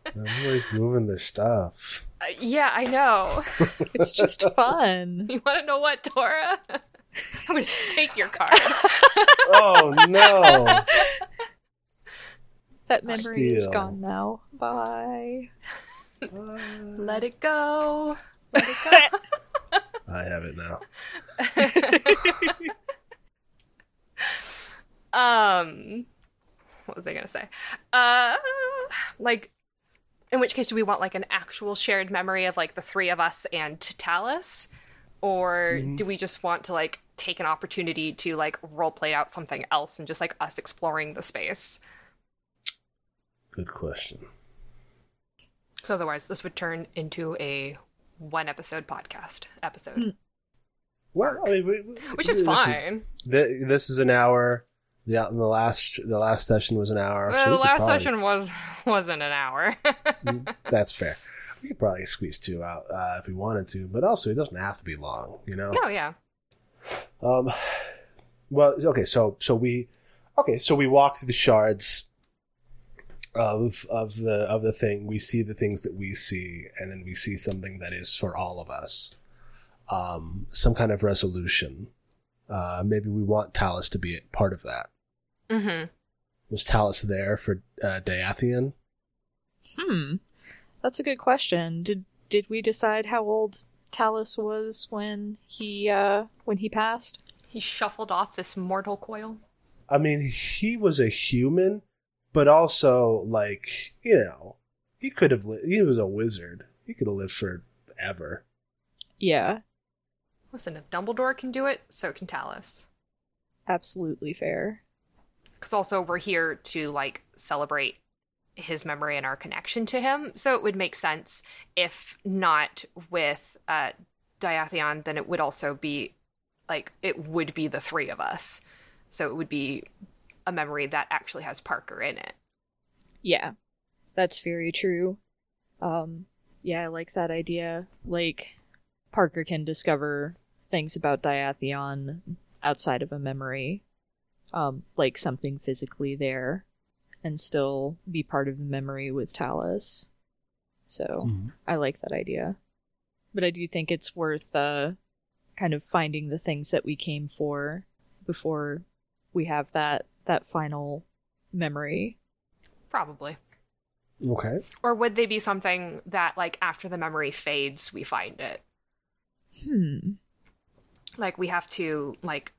Everybody's moving their stuff. Uh, yeah i know It's just fun. you want to know what dora i'm gonna take your card Oh no! That memory is gone now. Bye. let it go let it go I have it now. um what was i gonna say uh like in which case do we want like an actual shared memory of like the three of us and talus or Mhm. do we just want to like take an opportunity to like role play out something else and just like us exploring the space Good question. because otherwise this would turn into a one episode podcast episode Hmm. Well, I mean, we, we- which is this fine thi- this is an hour. Yeah, the last the last session was an hour. well, so the last probably- session was wasn't an hour That's fair. We could probably squeeze two out uh, if we wanted to, but also it doesn't have to be long, you know. no yeah Um, well, okay, so so we, okay, so we walk through the shards of of the of the thing. We see the things that we see, and then we see something that is for all of us. Um, some kind of resolution. Uh, maybe we want Talus to be a part of that. mm-hmm Was Talus there for uh, Diathion? Hmm. That's a good question. Did did we decide how old Talus was when he uh when he passed? He shuffled off this mortal coil. I mean, he was a human, but also like you know, he could have. Li- he was a wizard. He could have lived forever. Yeah. Listen, if Dumbledore can do it, so can Talus. Absolutely fair. Because also we're here to like celebrate his memory and our connection to him. So it would make sense if not with uh, Diathion, then it would also be like it would be the three of us. So it would be a memory that actually has Parker in it. Yeah, that's very true. Um, yeah, I like that idea. Like, Parker can discover things about Diathion outside of a memory, um, like something physically there, and still be part of the memory with Talus. So Mhm. I like that idea. But I do think it's worth uh, kind of finding the things that we came for before we have that that final memory. Probably. Okay. Or would they be something that like after the memory fades, we find it? Hmm. Like we have to like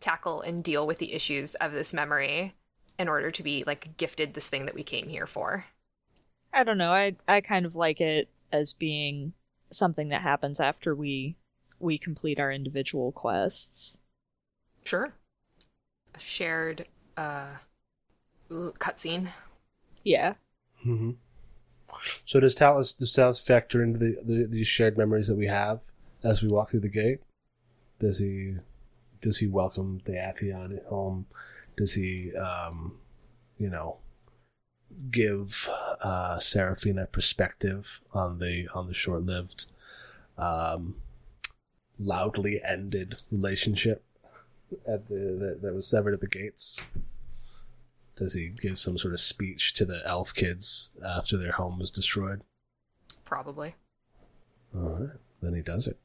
tackle and deal with the issues of this memory in order to be like gifted this thing that we came here for. I don't know. I I kind of like it as being something that happens after we we complete our individual quests. Sure. A shared uh cutscene. Yeah. hmm So does Talus does Talus factor into the, the these shared memories that we have as we walk through the gate? Does he does he welcome Diathion at home? Does he um you know give uh Seraphina perspective on the on the short lived um loudly ended relationship at the that, that was severed at the gates? Does he give some sort of speech to the elf kids after their home was destroyed? Probably. All right, then he does it.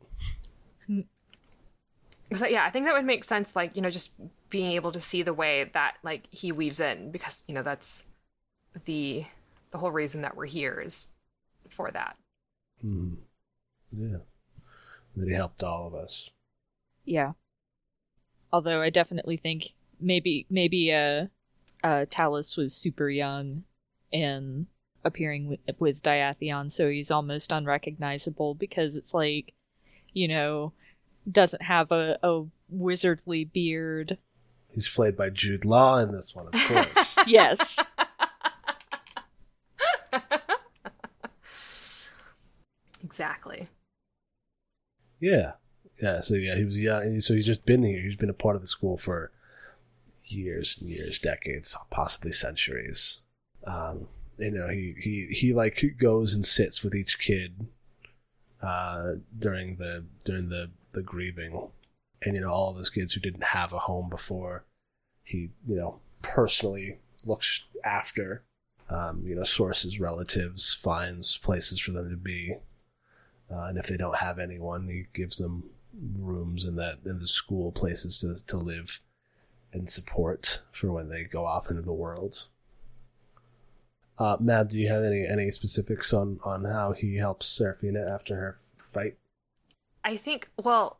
So yeah, I think that would make sense. Like you know, just being able to see the way that like he weaves in, because you know that's the the whole reason that we're here is for that. Hmm. Yeah, that he helped all of us. Yeah. Although I definitely think maybe maybe uh uh Talus was super young and appearing with, with Diathion, so he's almost unrecognizable because it's like, you know, doesn't have a, a wizardly beard. He's played by Jude Law in this one, of course. Yes. exactly. yeah, yeah. So yeah, he was young. So he's just been here. He's been a part of the school for years and years, decades, possibly centuries. Um, you know, he he he like goes and sits with each kid uh, during the during the the grieving, and you know all of those kids who didn't have a home before, he you know personally looks after, um, you know sources, relatives, finds places for them to be, uh, and if they don't have anyone, he gives them rooms in that in the school, places to to live and support for when they go off into the world. Uh, Mab, do you have any any specifics on on how he helps Seraphina after her fight? I think, well,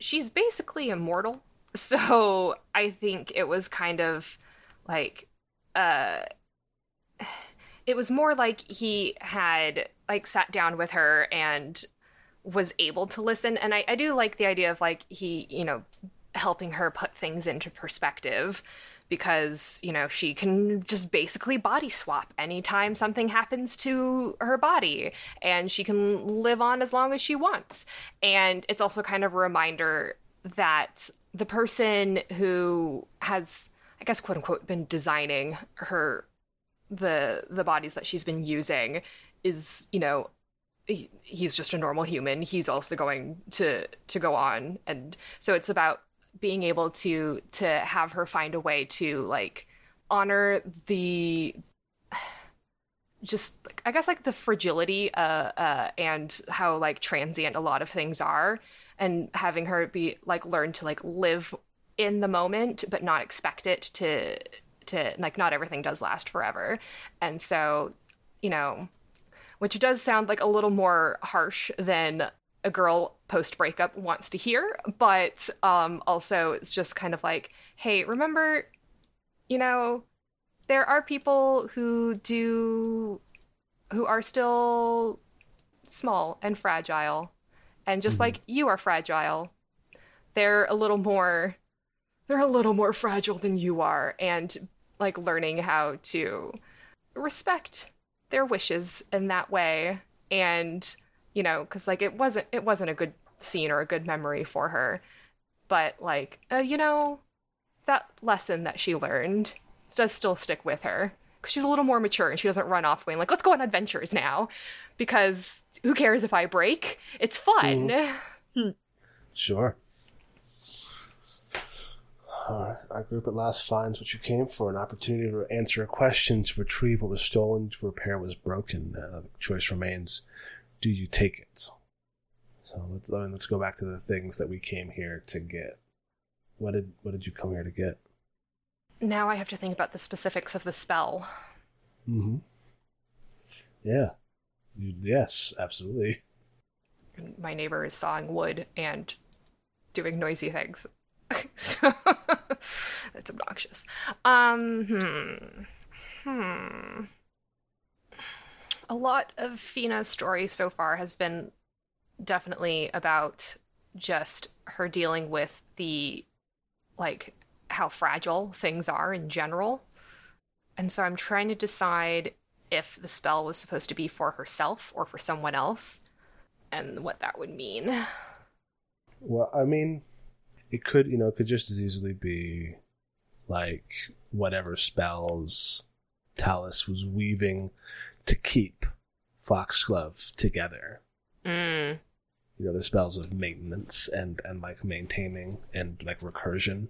she's basically immortal. So I think it was kind of like, uh, it was more like he had like sat down with her and was able to listen. And I, I do like the idea of like he, you know, helping her put things into perspective because you know she can just basically body swap anytime something happens to her body and she can live on as long as she wants and it's also kind of a reminder that the person who has i guess quote unquote been designing her the the bodies that she's been using is you know he, he's just a normal human. He's also going to to go on. And so it's about being able to to have her find a way to like honor the just I guess like the fragility uh uh and how like transient a lot of things are. And having her be like learn to like live in the moment but not expect it to to like not everything does last forever. And so, you know, which does sound like a little more harsh than a girl post breakup wants to hear, but um, also it's just kind of like, hey, remember, you know, there are people who do, who are still small and fragile, And just Mhm. like you are fragile, they're a little more they're a little more fragile than you are and like learning how to respect their wishes in that way. And you know cuz like it wasn't it wasn't a good scene or a good memory for her. But like uh, you know that lesson that she learned does still stick with her. Because she's a little more mature and she doesn't run off going like let's go on adventures now. Because who cares if i break? It's fun. Sure. Our group at last finds what you came for an opportunity to answer a question, to retrieve what was stolen, to repair what was broken. Uh, the choice remains do you take it? So let's, I mean, let's go back to the things that we came here to get. What did what did you come here to get? now i have to think about the specifics of the spell Mm-hmm. Yeah. You, yes, absolutely. my neighbor is sawing wood and doing noisy things. it's obnoxious. Um, hmm. Hmm. A lot of Fina's story so far has been definitely about just her dealing with the like how fragile things are in general. And so I'm trying to decide if the spell was supposed to be for herself or for someone else and what that would mean. Well, I mean, it could, you know, it could just as easily be like whatever spells Talus was weaving to keep Foxglove together. Mm. You know, the spells of maintenance and and like maintaining and like recursion.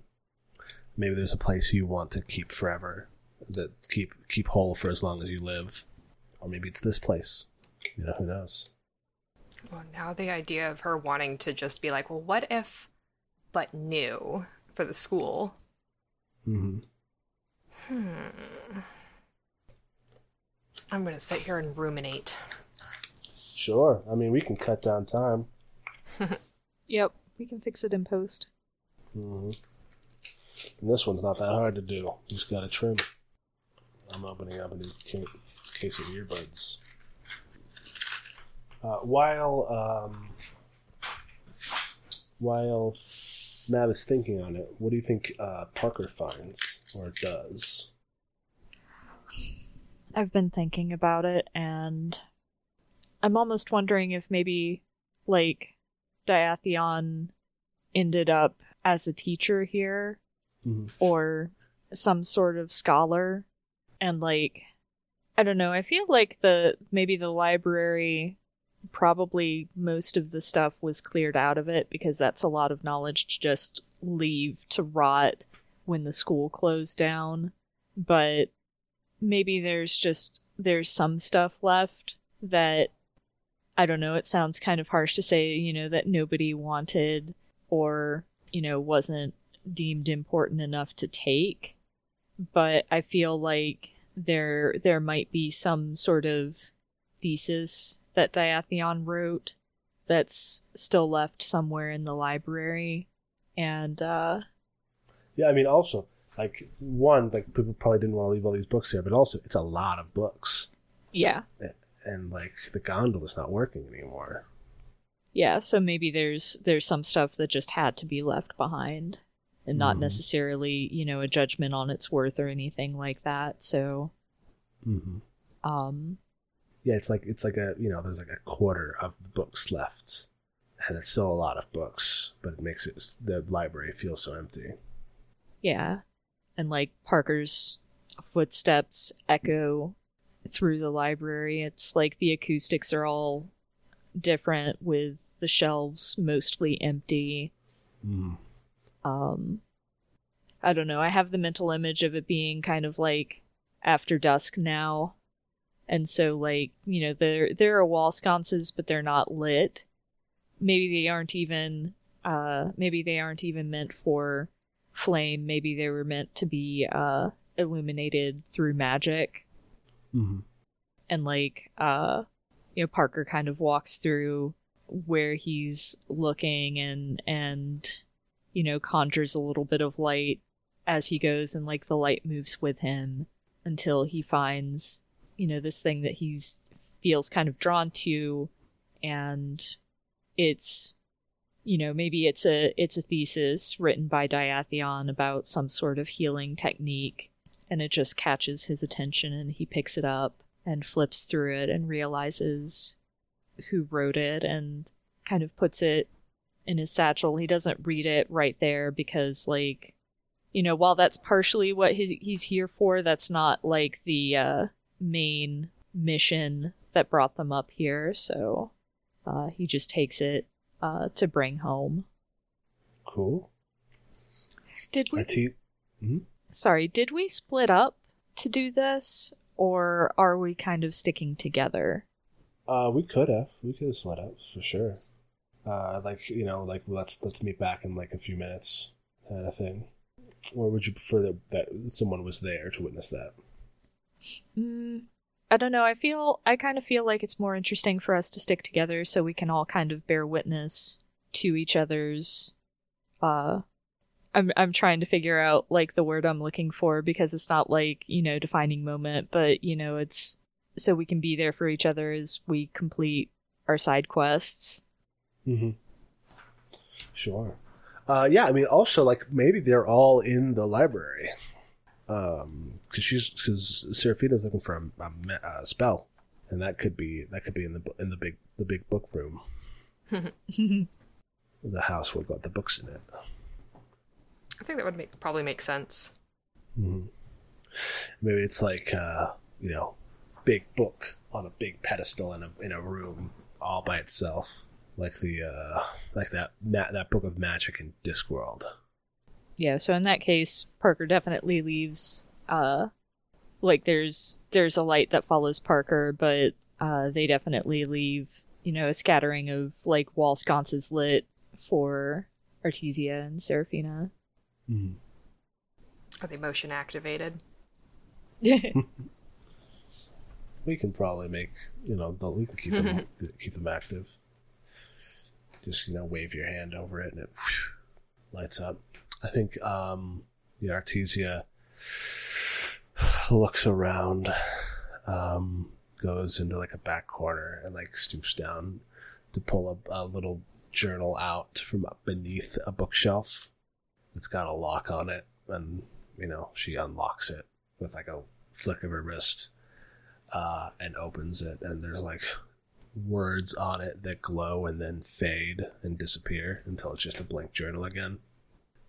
Maybe there's a place you want to keep forever that keep keep whole for as long as you live, or maybe it's this place. You know, who knows? Well, now the idea of her wanting to just be like, well, what if, but new for the school? hmm Hmm. I'm gonna sit here and ruminate. Sure. I mean, we can cut down time. Yep, we can fix it in post. hmm And this one's not that hard to do. You just gotta trim. I'm opening up a new case of earbuds. Uh, while um, while Mab is thinking on it, what do you think uh, Parker finds or does? I've been thinking about it, and I'm almost wondering if maybe, like, Diathion ended up as a teacher here, Mhm. or some sort of scholar, and like, I don't know. I feel like the maybe the library, probably most of the stuff was cleared out of it because that's a lot of knowledge to just leave to rot when the school closed down, but maybe there's just there's some stuff left that I don't know, it sounds kind of harsh to say, you know, that nobody wanted or, you know, wasn't deemed important enough to take. But I feel like there there might be some sort of thesis that Diathion wrote that's still left somewhere in the library. And uh Yeah, I mean, also like one, like people probably didn't want to leave all these books here, but also it's a lot of books, yeah. and like the gondola's not working anymore. Yeah, so maybe there's there's some stuff that just had to be left behind and not Mhm. necessarily, you know, a judgment on its worth or anything like that. So, Mm-hmm. um Yeah, it's like it's like a you know there's like a quarter of the books left, and it's still a lot of books, but it makes it the library feel so empty. yeah. And like Parker's footsteps echo through the library. It's like the acoustics are all different with the shelves mostly empty. Mm. um i don't know i have the mental image of it being kind of like after dusk now and so like you know there there are wall sconces but they're not lit. Maybe they aren't even uh maybe they aren't even meant for flame. Maybe they were meant to be uh illuminated through magic. Mm-hmm. and like uh you know Parker kind of walks through where he's looking and and you know conjures a little bit of light as he goes and like the light moves with him until he finds you know this thing that he's feels kind of drawn to and it's you know maybe it's a it's a thesis written by Diathion about some sort of healing technique and it just catches his attention and he picks it up and flips through it and realizes who wrote it and kind of puts it in his satchel. He doesn't read it right there because like you know, while that's partially what he's he's here for, that's not like the uh main mission that brought them up here, so uh he just takes it uh to bring home. Cool. Did we te- Sorry, did we split up to do this or are we kind of sticking together? uh, we could have. We could have split up for sure. Uh, like you know, like let's let's meet back in like a few minutes, kind of thing. Or would you prefer that that someone was there to witness that? Mm, I don't know. I feel I kind of feel like it's more interesting for us to stick together so we can all kind of bear witness to each other's uh I'm I'm trying to figure out like the word I'm looking for because it's not like, you know, defining moment, but you know, it's so we can be there for each other as we complete our side quests. Mm-hmm. Sure. Uh, yeah, I mean, also like maybe they're all in the library, um, because she's because Seraphina's looking for a, a, a spell, and that could be that could be in the in the big the big book room, the house with got the books in it. I think that would make probably make sense. hmm Maybe it's like uh, you know, big book on a big pedestal in a in a room all by itself, like the uh, like that that book of magic in Discworld. Yeah, so in that case, Parker definitely leaves uh like there's there's a light that follows Parker, but uh they definitely leave, you know, a scattering of like wall sconces lit for Artesia and Seraphina. Mm-hmm. Are they motion activated? We can probably make you know the, we can keep them keep them active. Just you know wave your hand over it and it whew, lights up. I think um, the Artesia looks around, um, goes into like a back corner and like stoops down to pull a, a little journal out from beneath a bookshelf. It's got a lock on it, and you know she unlocks it with like a flick of her wrist uh, and opens it, and there's like words on it that glow and then fade and disappear until it's just a blank journal again.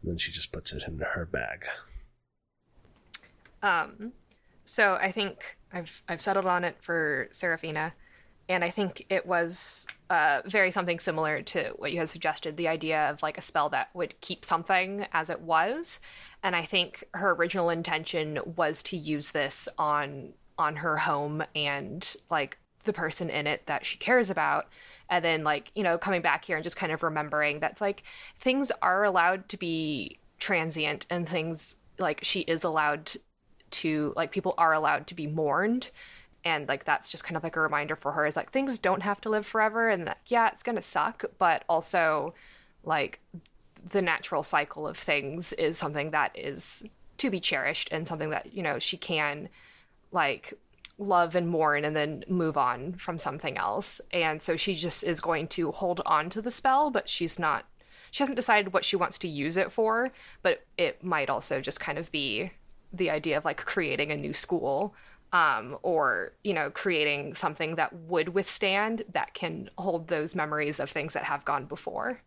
And then she just puts it in her bag. Um, so I think I've I've settled on it for Seraphina, and I think it was uh, very something similar to what you had suggested. The idea of like a spell that would keep something as it was, and I think her original intention was to use this on on her home and like the person in it that she cares about. And then like you know coming back here and just kind of remembering that like things are allowed to be transient and things like she is allowed to like people are allowed to be mourned. And like that's just kind of like a reminder for her is like things don't have to live forever and that yeah it's gonna suck but also like the natural cycle of things is something that is to be cherished and something that you know she can like love and mourn and then move on from something else. And so she just is going to hold on to the spell but she's not she hasn't decided what she wants to use it for but it might also just kind of be the idea of like creating a new school um, or you know creating something that would withstand that can hold those memories of things that have gone before.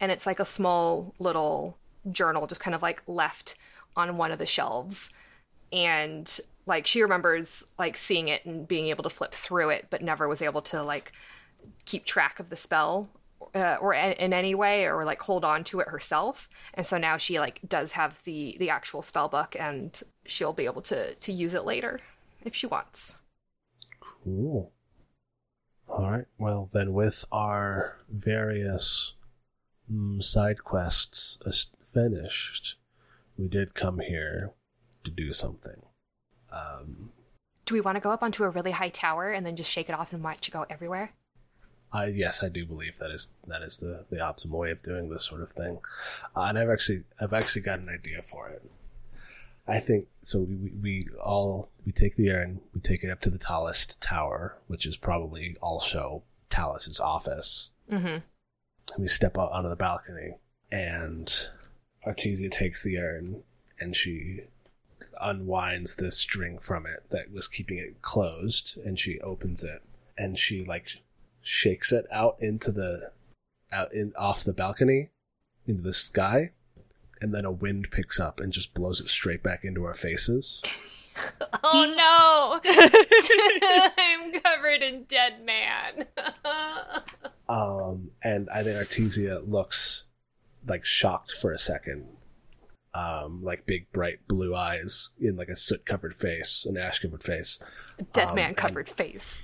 And it's like a small little journal just kind of like left on one of the shelves. And like she remembers like seeing it and being able to flip through it but never was able to like keep track of the spell uh, or in, in any way or like hold on to it herself and so now she like does have the the actual spell book and she'll be able to to use it later if she wants Cool. All right. Well, then, with our various mm, side quests finished, we did come here to do something. Um, do we want to go up onto a really high tower and then just shake it off and watch it go everywhere I yes, I do believe that is that is the the optimal way of doing this sort of thing, uh, and I've actually I've actually got an idea for it. I think so. We, we, all we take the urn, we take it up to the tallest tower, which is probably also Talus's office, mm-hmm And we step out onto the balcony, and Artesia takes the urn and she unwinds the string from it that was keeping it closed, and she opens it, and she like shakes it out into the out in off the balcony into the sky, and then a wind picks up and just blows it straight back into our faces. Oh no! I'm covered in dead man. Um, and I think Artesia looks like shocked for a second. Um, like big bright blue eyes in like a soot covered face, an ash covered face. A dead Um, man and- covered face.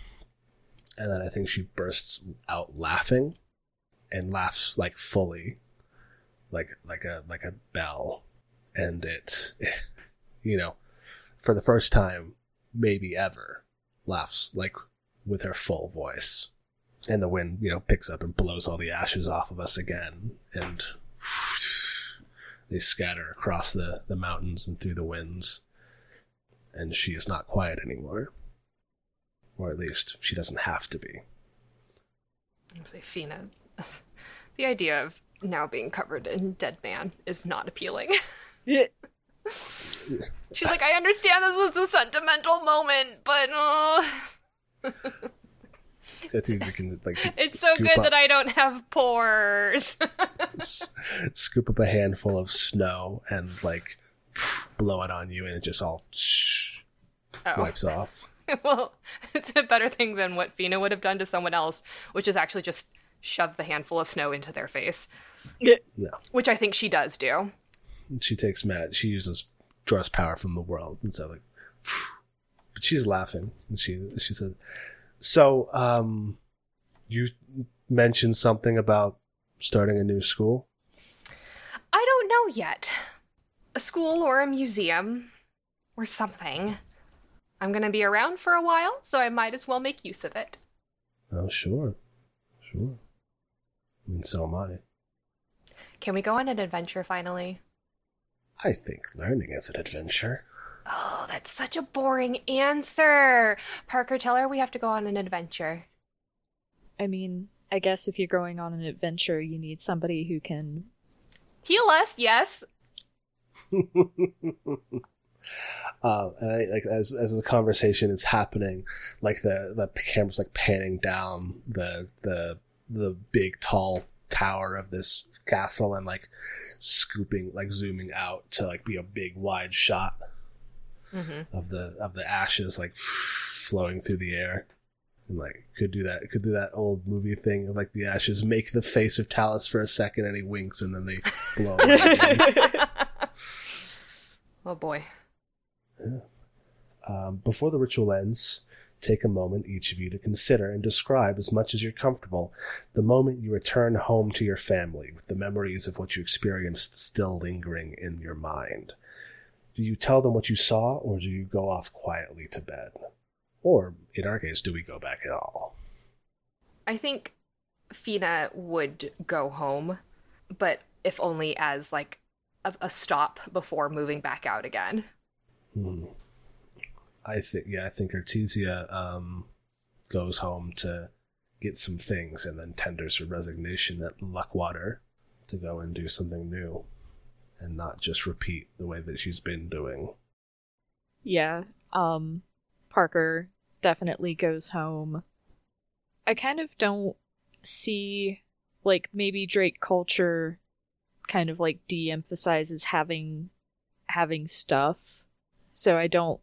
And then I think she bursts out laughing and laughs like fully. Like like a like a bell. And it you know, for the first time, maybe ever, laughs like with her full voice. And the wind, you know, picks up and blows all the ashes off of us again, and they scatter across the, the mountains and through the winds. And she is not quiet anymore. Or at least, she doesn't have to be. I say, Fina, the idea of now being covered in dead man is not appealing. She's like, I understand this was a sentimental moment, but uh, It's easy to can, like, it's so good up, that I don't have pores. s- scoop up a handful of snow and, like, blow it on you, and it just all oh. wipes off. well, it's a better thing than what Fina would have done to someone else, which is actually just shove the handful of snow into their face. Yeah. Which I think she does do. she takes Matt. She uses draws power from the world, and so like, but she's laughing, and she she said, "So, um, you mentioned something about starting a new school. I don't know yet. A school or a museum or something. I'm going to be around for a while, so I might as well make use of it. Oh, sure, sure. I mean, so am I. Can we go on an adventure finally? I think learning is an adventure. Oh, that's such a boring answer. Parker, tell her we have to go on an adventure. I mean, I guess if you're going on an adventure, you need somebody who can. Heal us, yes. Um, and I, like as as the conversation is happening, like the the camera's like panning down the the the big tall tower of this castle and like scooping like zooming out to like be a big wide shot Mm-hmm. of the of the ashes like flowing through the air and like could do that could do that old movie thing of like the ashes make the face of Talus for a second and he winks and then they blow away oh boy. Um, before the ritual ends, take a moment, each of you, to consider and describe as much as you're comfortable the moment you return home to your family with the memories of what you experienced still lingering in your mind. Do you tell them what you saw, or do you go off quietly to bed? Or, in our case, do we go back at all? I think Fina would go home, but if only as like a, a stop before moving back out again. Hmm. I think, yeah, I think Artesia um, goes home to get some things and then tenders her resignation at Luckwater to go and do something new and not just repeat the way that she's been doing. Yeah, um, Parker definitely goes home. I kind of don't see, like, maybe Drake culture kind of like de-emphasizes having having stuff so i don't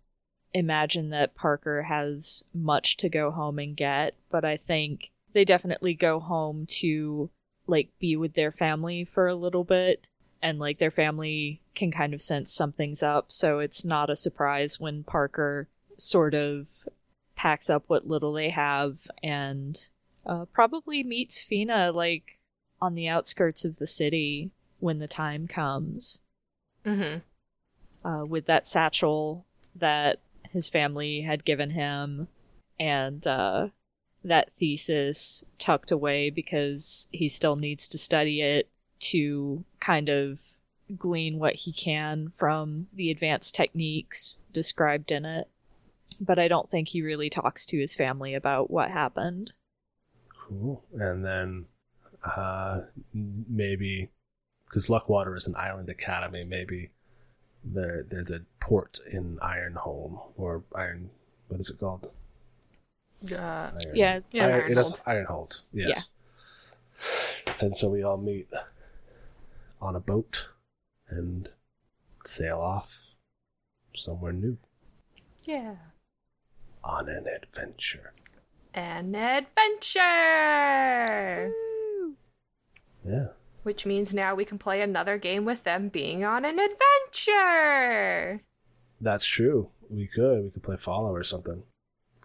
imagine that parker has much to go home and get but i think they definitely go home to like be with their family for a little bit and like their family can kind of sense something's up so it's not a surprise when parker sort of packs up what little they have and uh, probably meets fina like on the outskirts of the city when the time comes Mm-hmm. uh, with that satchel that his family had given him and uh, that thesis tucked away because he still needs to study it to kind of glean what he can from the advanced techniques described in it. But I don't think he really talks to his family about what happened. Cool. And then Uh, maybe because Luckwater is an island academy. Maybe there there's a port in Ironholm or Iron. What is it called? Uh, Iron, Yeah, Yeah, Iron, it is Ironhold. Ironhold. Yes. And so we all meet on a boat and sail off somewhere new yeah. on an adventure. An adventure! Yeah. Which means now we can play another game with them being on an adventure! That's true. We could. We could play Follow or something.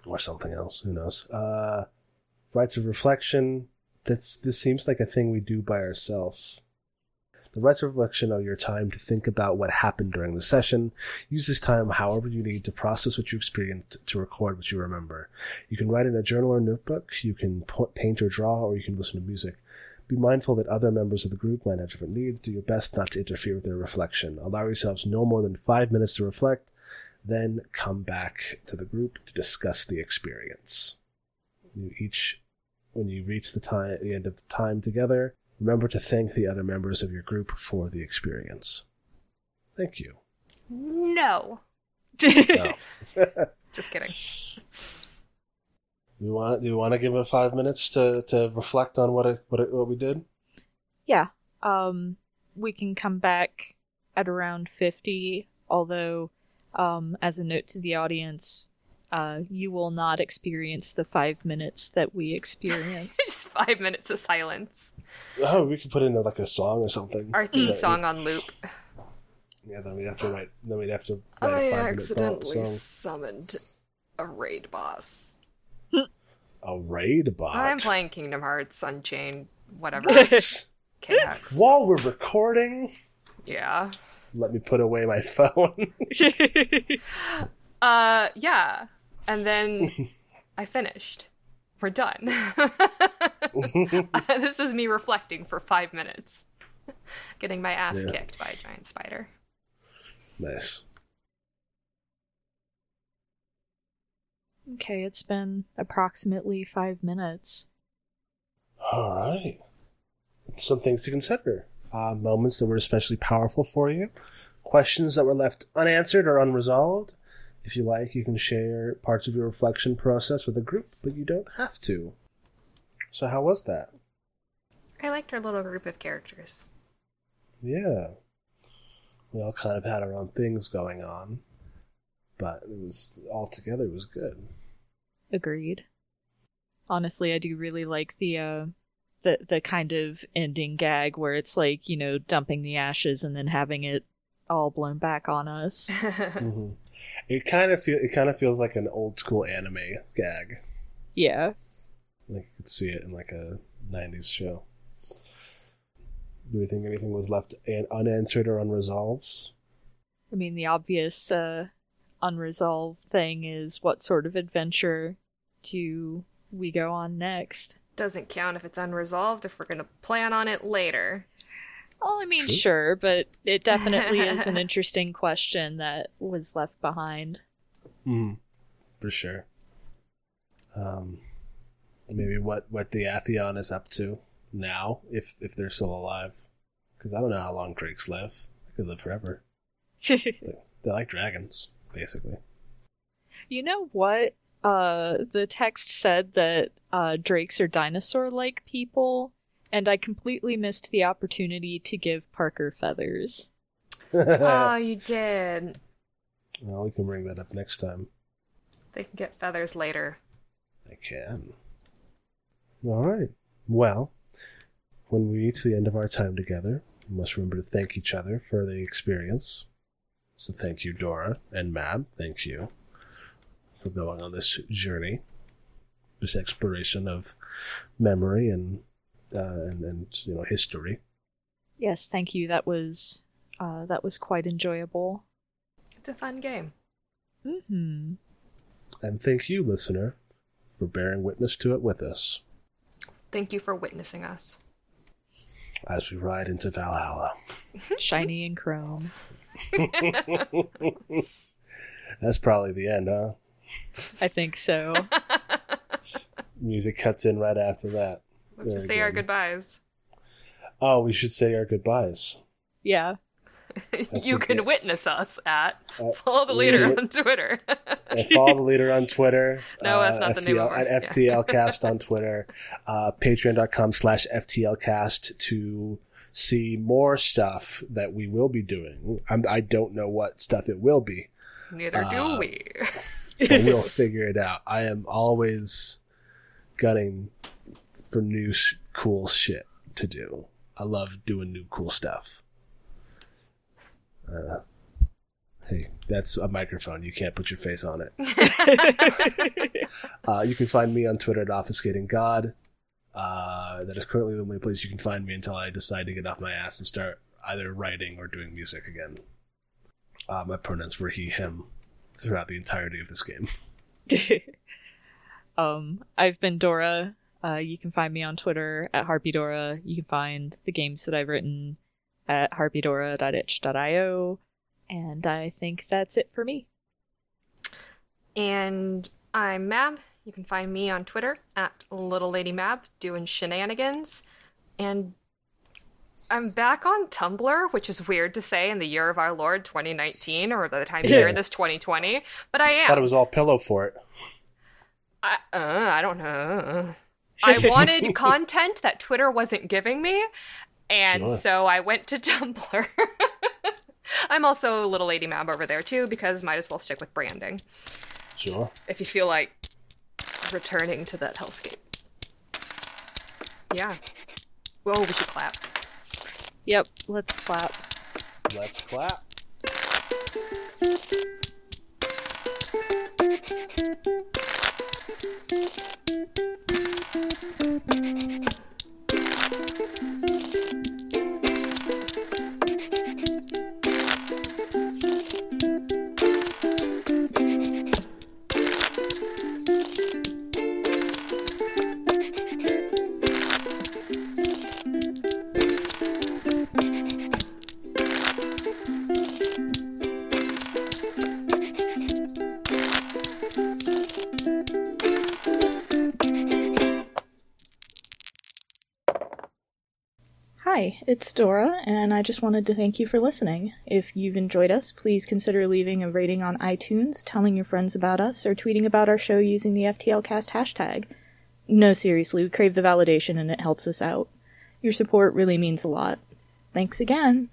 Or something else. Who knows? Uh, rites of reflection. That's This seems like a thing we do by ourselves. The rights of your time to think about what happened during the session. Use this time however you need to process what you experienced to record what you remember. You can write in a journal or notebook, you can paint or draw, or you can listen to music. Be mindful that other members of the group might have different needs. Do your best not to interfere with their reflection. Allow yourselves no more than five minutes to reflect, then come back to the group to discuss the experience. You each, when you reach the time, the end of the time together, remember to thank the other members of your group for the experience. Thank you. No. No. Just kidding. Do we want do we want to give it five minutes to, to reflect on what it, what it, what we did? yeah. Um, we can come back at around 50, although, um, as a note to the audience, uh, you will not experience the five minutes that we experienced. Just five minutes of silence. Oh, we could put in like a song or something. Our theme Yeah, song on loop. Yeah, then we'd have to write. Then we'd have to write I a five minute accidentally song. summoned a raid boss. A raid boss. I'm playing Kingdom Hearts Unchained, whatever. What? While we're recording, Yeah. let me put away my phone. Uh, yeah. And then I finished. We're done. this is me reflecting for five minutes. Getting my ass Yeah. kicked by a giant spider. nice. okay, it's been approximately five minutes. All right. Some things to consider. Uh, moments that were especially powerful for you. Questions that were left unanswered or unresolved. If you like, you can share parts of your reflection process with a group, but you don't have to. So, how was that? I liked our little group of characters. Yeah. We all kind of had our own things going on, but it was all together. It was good. Agreed. Honestly, I do really like the uh the the kind of ending gag where it's like, you know, dumping the ashes and then having it all blown back on us. hmm It kind of feel it kind of feels like an old school anime gag. Yeah. Like you could see it in like a '90s show. Do we think anything was left an- unanswered or unresolved? I mean, the obvious uh unresolved thing is what sort of adventure do we go on next? Doesn't count if it's unresolved if we're gonna plan on it later. Well, I mean, True. sure, but it definitely is an interesting question that was left behind. Mm, for sure. Um, maybe what what Diathion is up to now, if if they're still alive, because I don't know how long drakes live. They could live forever. They like dragons, basically. You know what? Uh, the text said that uh, drakes are dinosaur-like people, and I completely missed the opportunity to give Parker feathers. oh, you did. well, we can bring that up next time. They can get feathers later. I can. All right. Well, when we reach the end of our time together, we must remember to thank each other for the experience. So thank you, Dora and Mab. Thank you for going on this journey, this exploration of memory and uh, and, and you know history. Yes, thank you. That was uh, that was quite enjoyable. It's a fun game. Hmm. And thank you, listener, for bearing witness to it with us Thank you for witnessing us. as we ride into Valhalla. Shiny and chrome. That's probably the end, huh? I think so. Music cuts in right after that. Let's just Very say our goodbyes. Oh, we should say our goodbyes. Yeah. you can it- witness us at Uh, follow the leader leader- on Twitter. Uh, follow the leader on Twitter. No, that's not the name FTL, of At our- FTLcast on Twitter. Uh, Patreon.com slash FTLcast to see more stuff that we will be doing. I'm, I don't know what stuff it will be, Neither Uh, do we. but we'll figure it out. I am always gunning for new sh- cool shit to do. I love doing new cool stuff. Uh, hey, that's a microphone. You can't put your face on it. Uh, you can find me on Twitter at OfficeGatingGod. Uh, that is currently the only place you can find me until I decide to get off my ass and start either writing or doing music again. Uh, my pronouns were he, him throughout the entirety of this game. um, I've been Dora. Uh, you can find me on Twitter at HarpyDora. You can find the games that I've written at harpydora.itch.io. And I think that's it for me. And I'm Mab. You can find me on Twitter at Little Lady Mab doing shenanigans. And I'm back on Tumblr, which is weird to say in the year of our Lord 2019, or by the time you're Yeah. this 2020. But I am. I thought it was all Pillowfort. I, uh, I don't know. I wanted content that Twitter wasn't giving me, and Sure. so I went to Tumblr. I'm also a Little Lady Mab over there too, because might as well stick with branding Sure. if you feel like returning to that hellscape. Yeah. Well, we should clap. Yep, let's clap. Let's clap. Hi, Thank you. It's Dora, and I just wanted to thank you for listening. If you've enjoyed us, please consider leaving a rating on iTunes, telling your friends about us, or tweeting about our show using the FTLcast hashtag. No, seriously, we crave the validation and it helps us out. Your support really means a lot. Thanks again.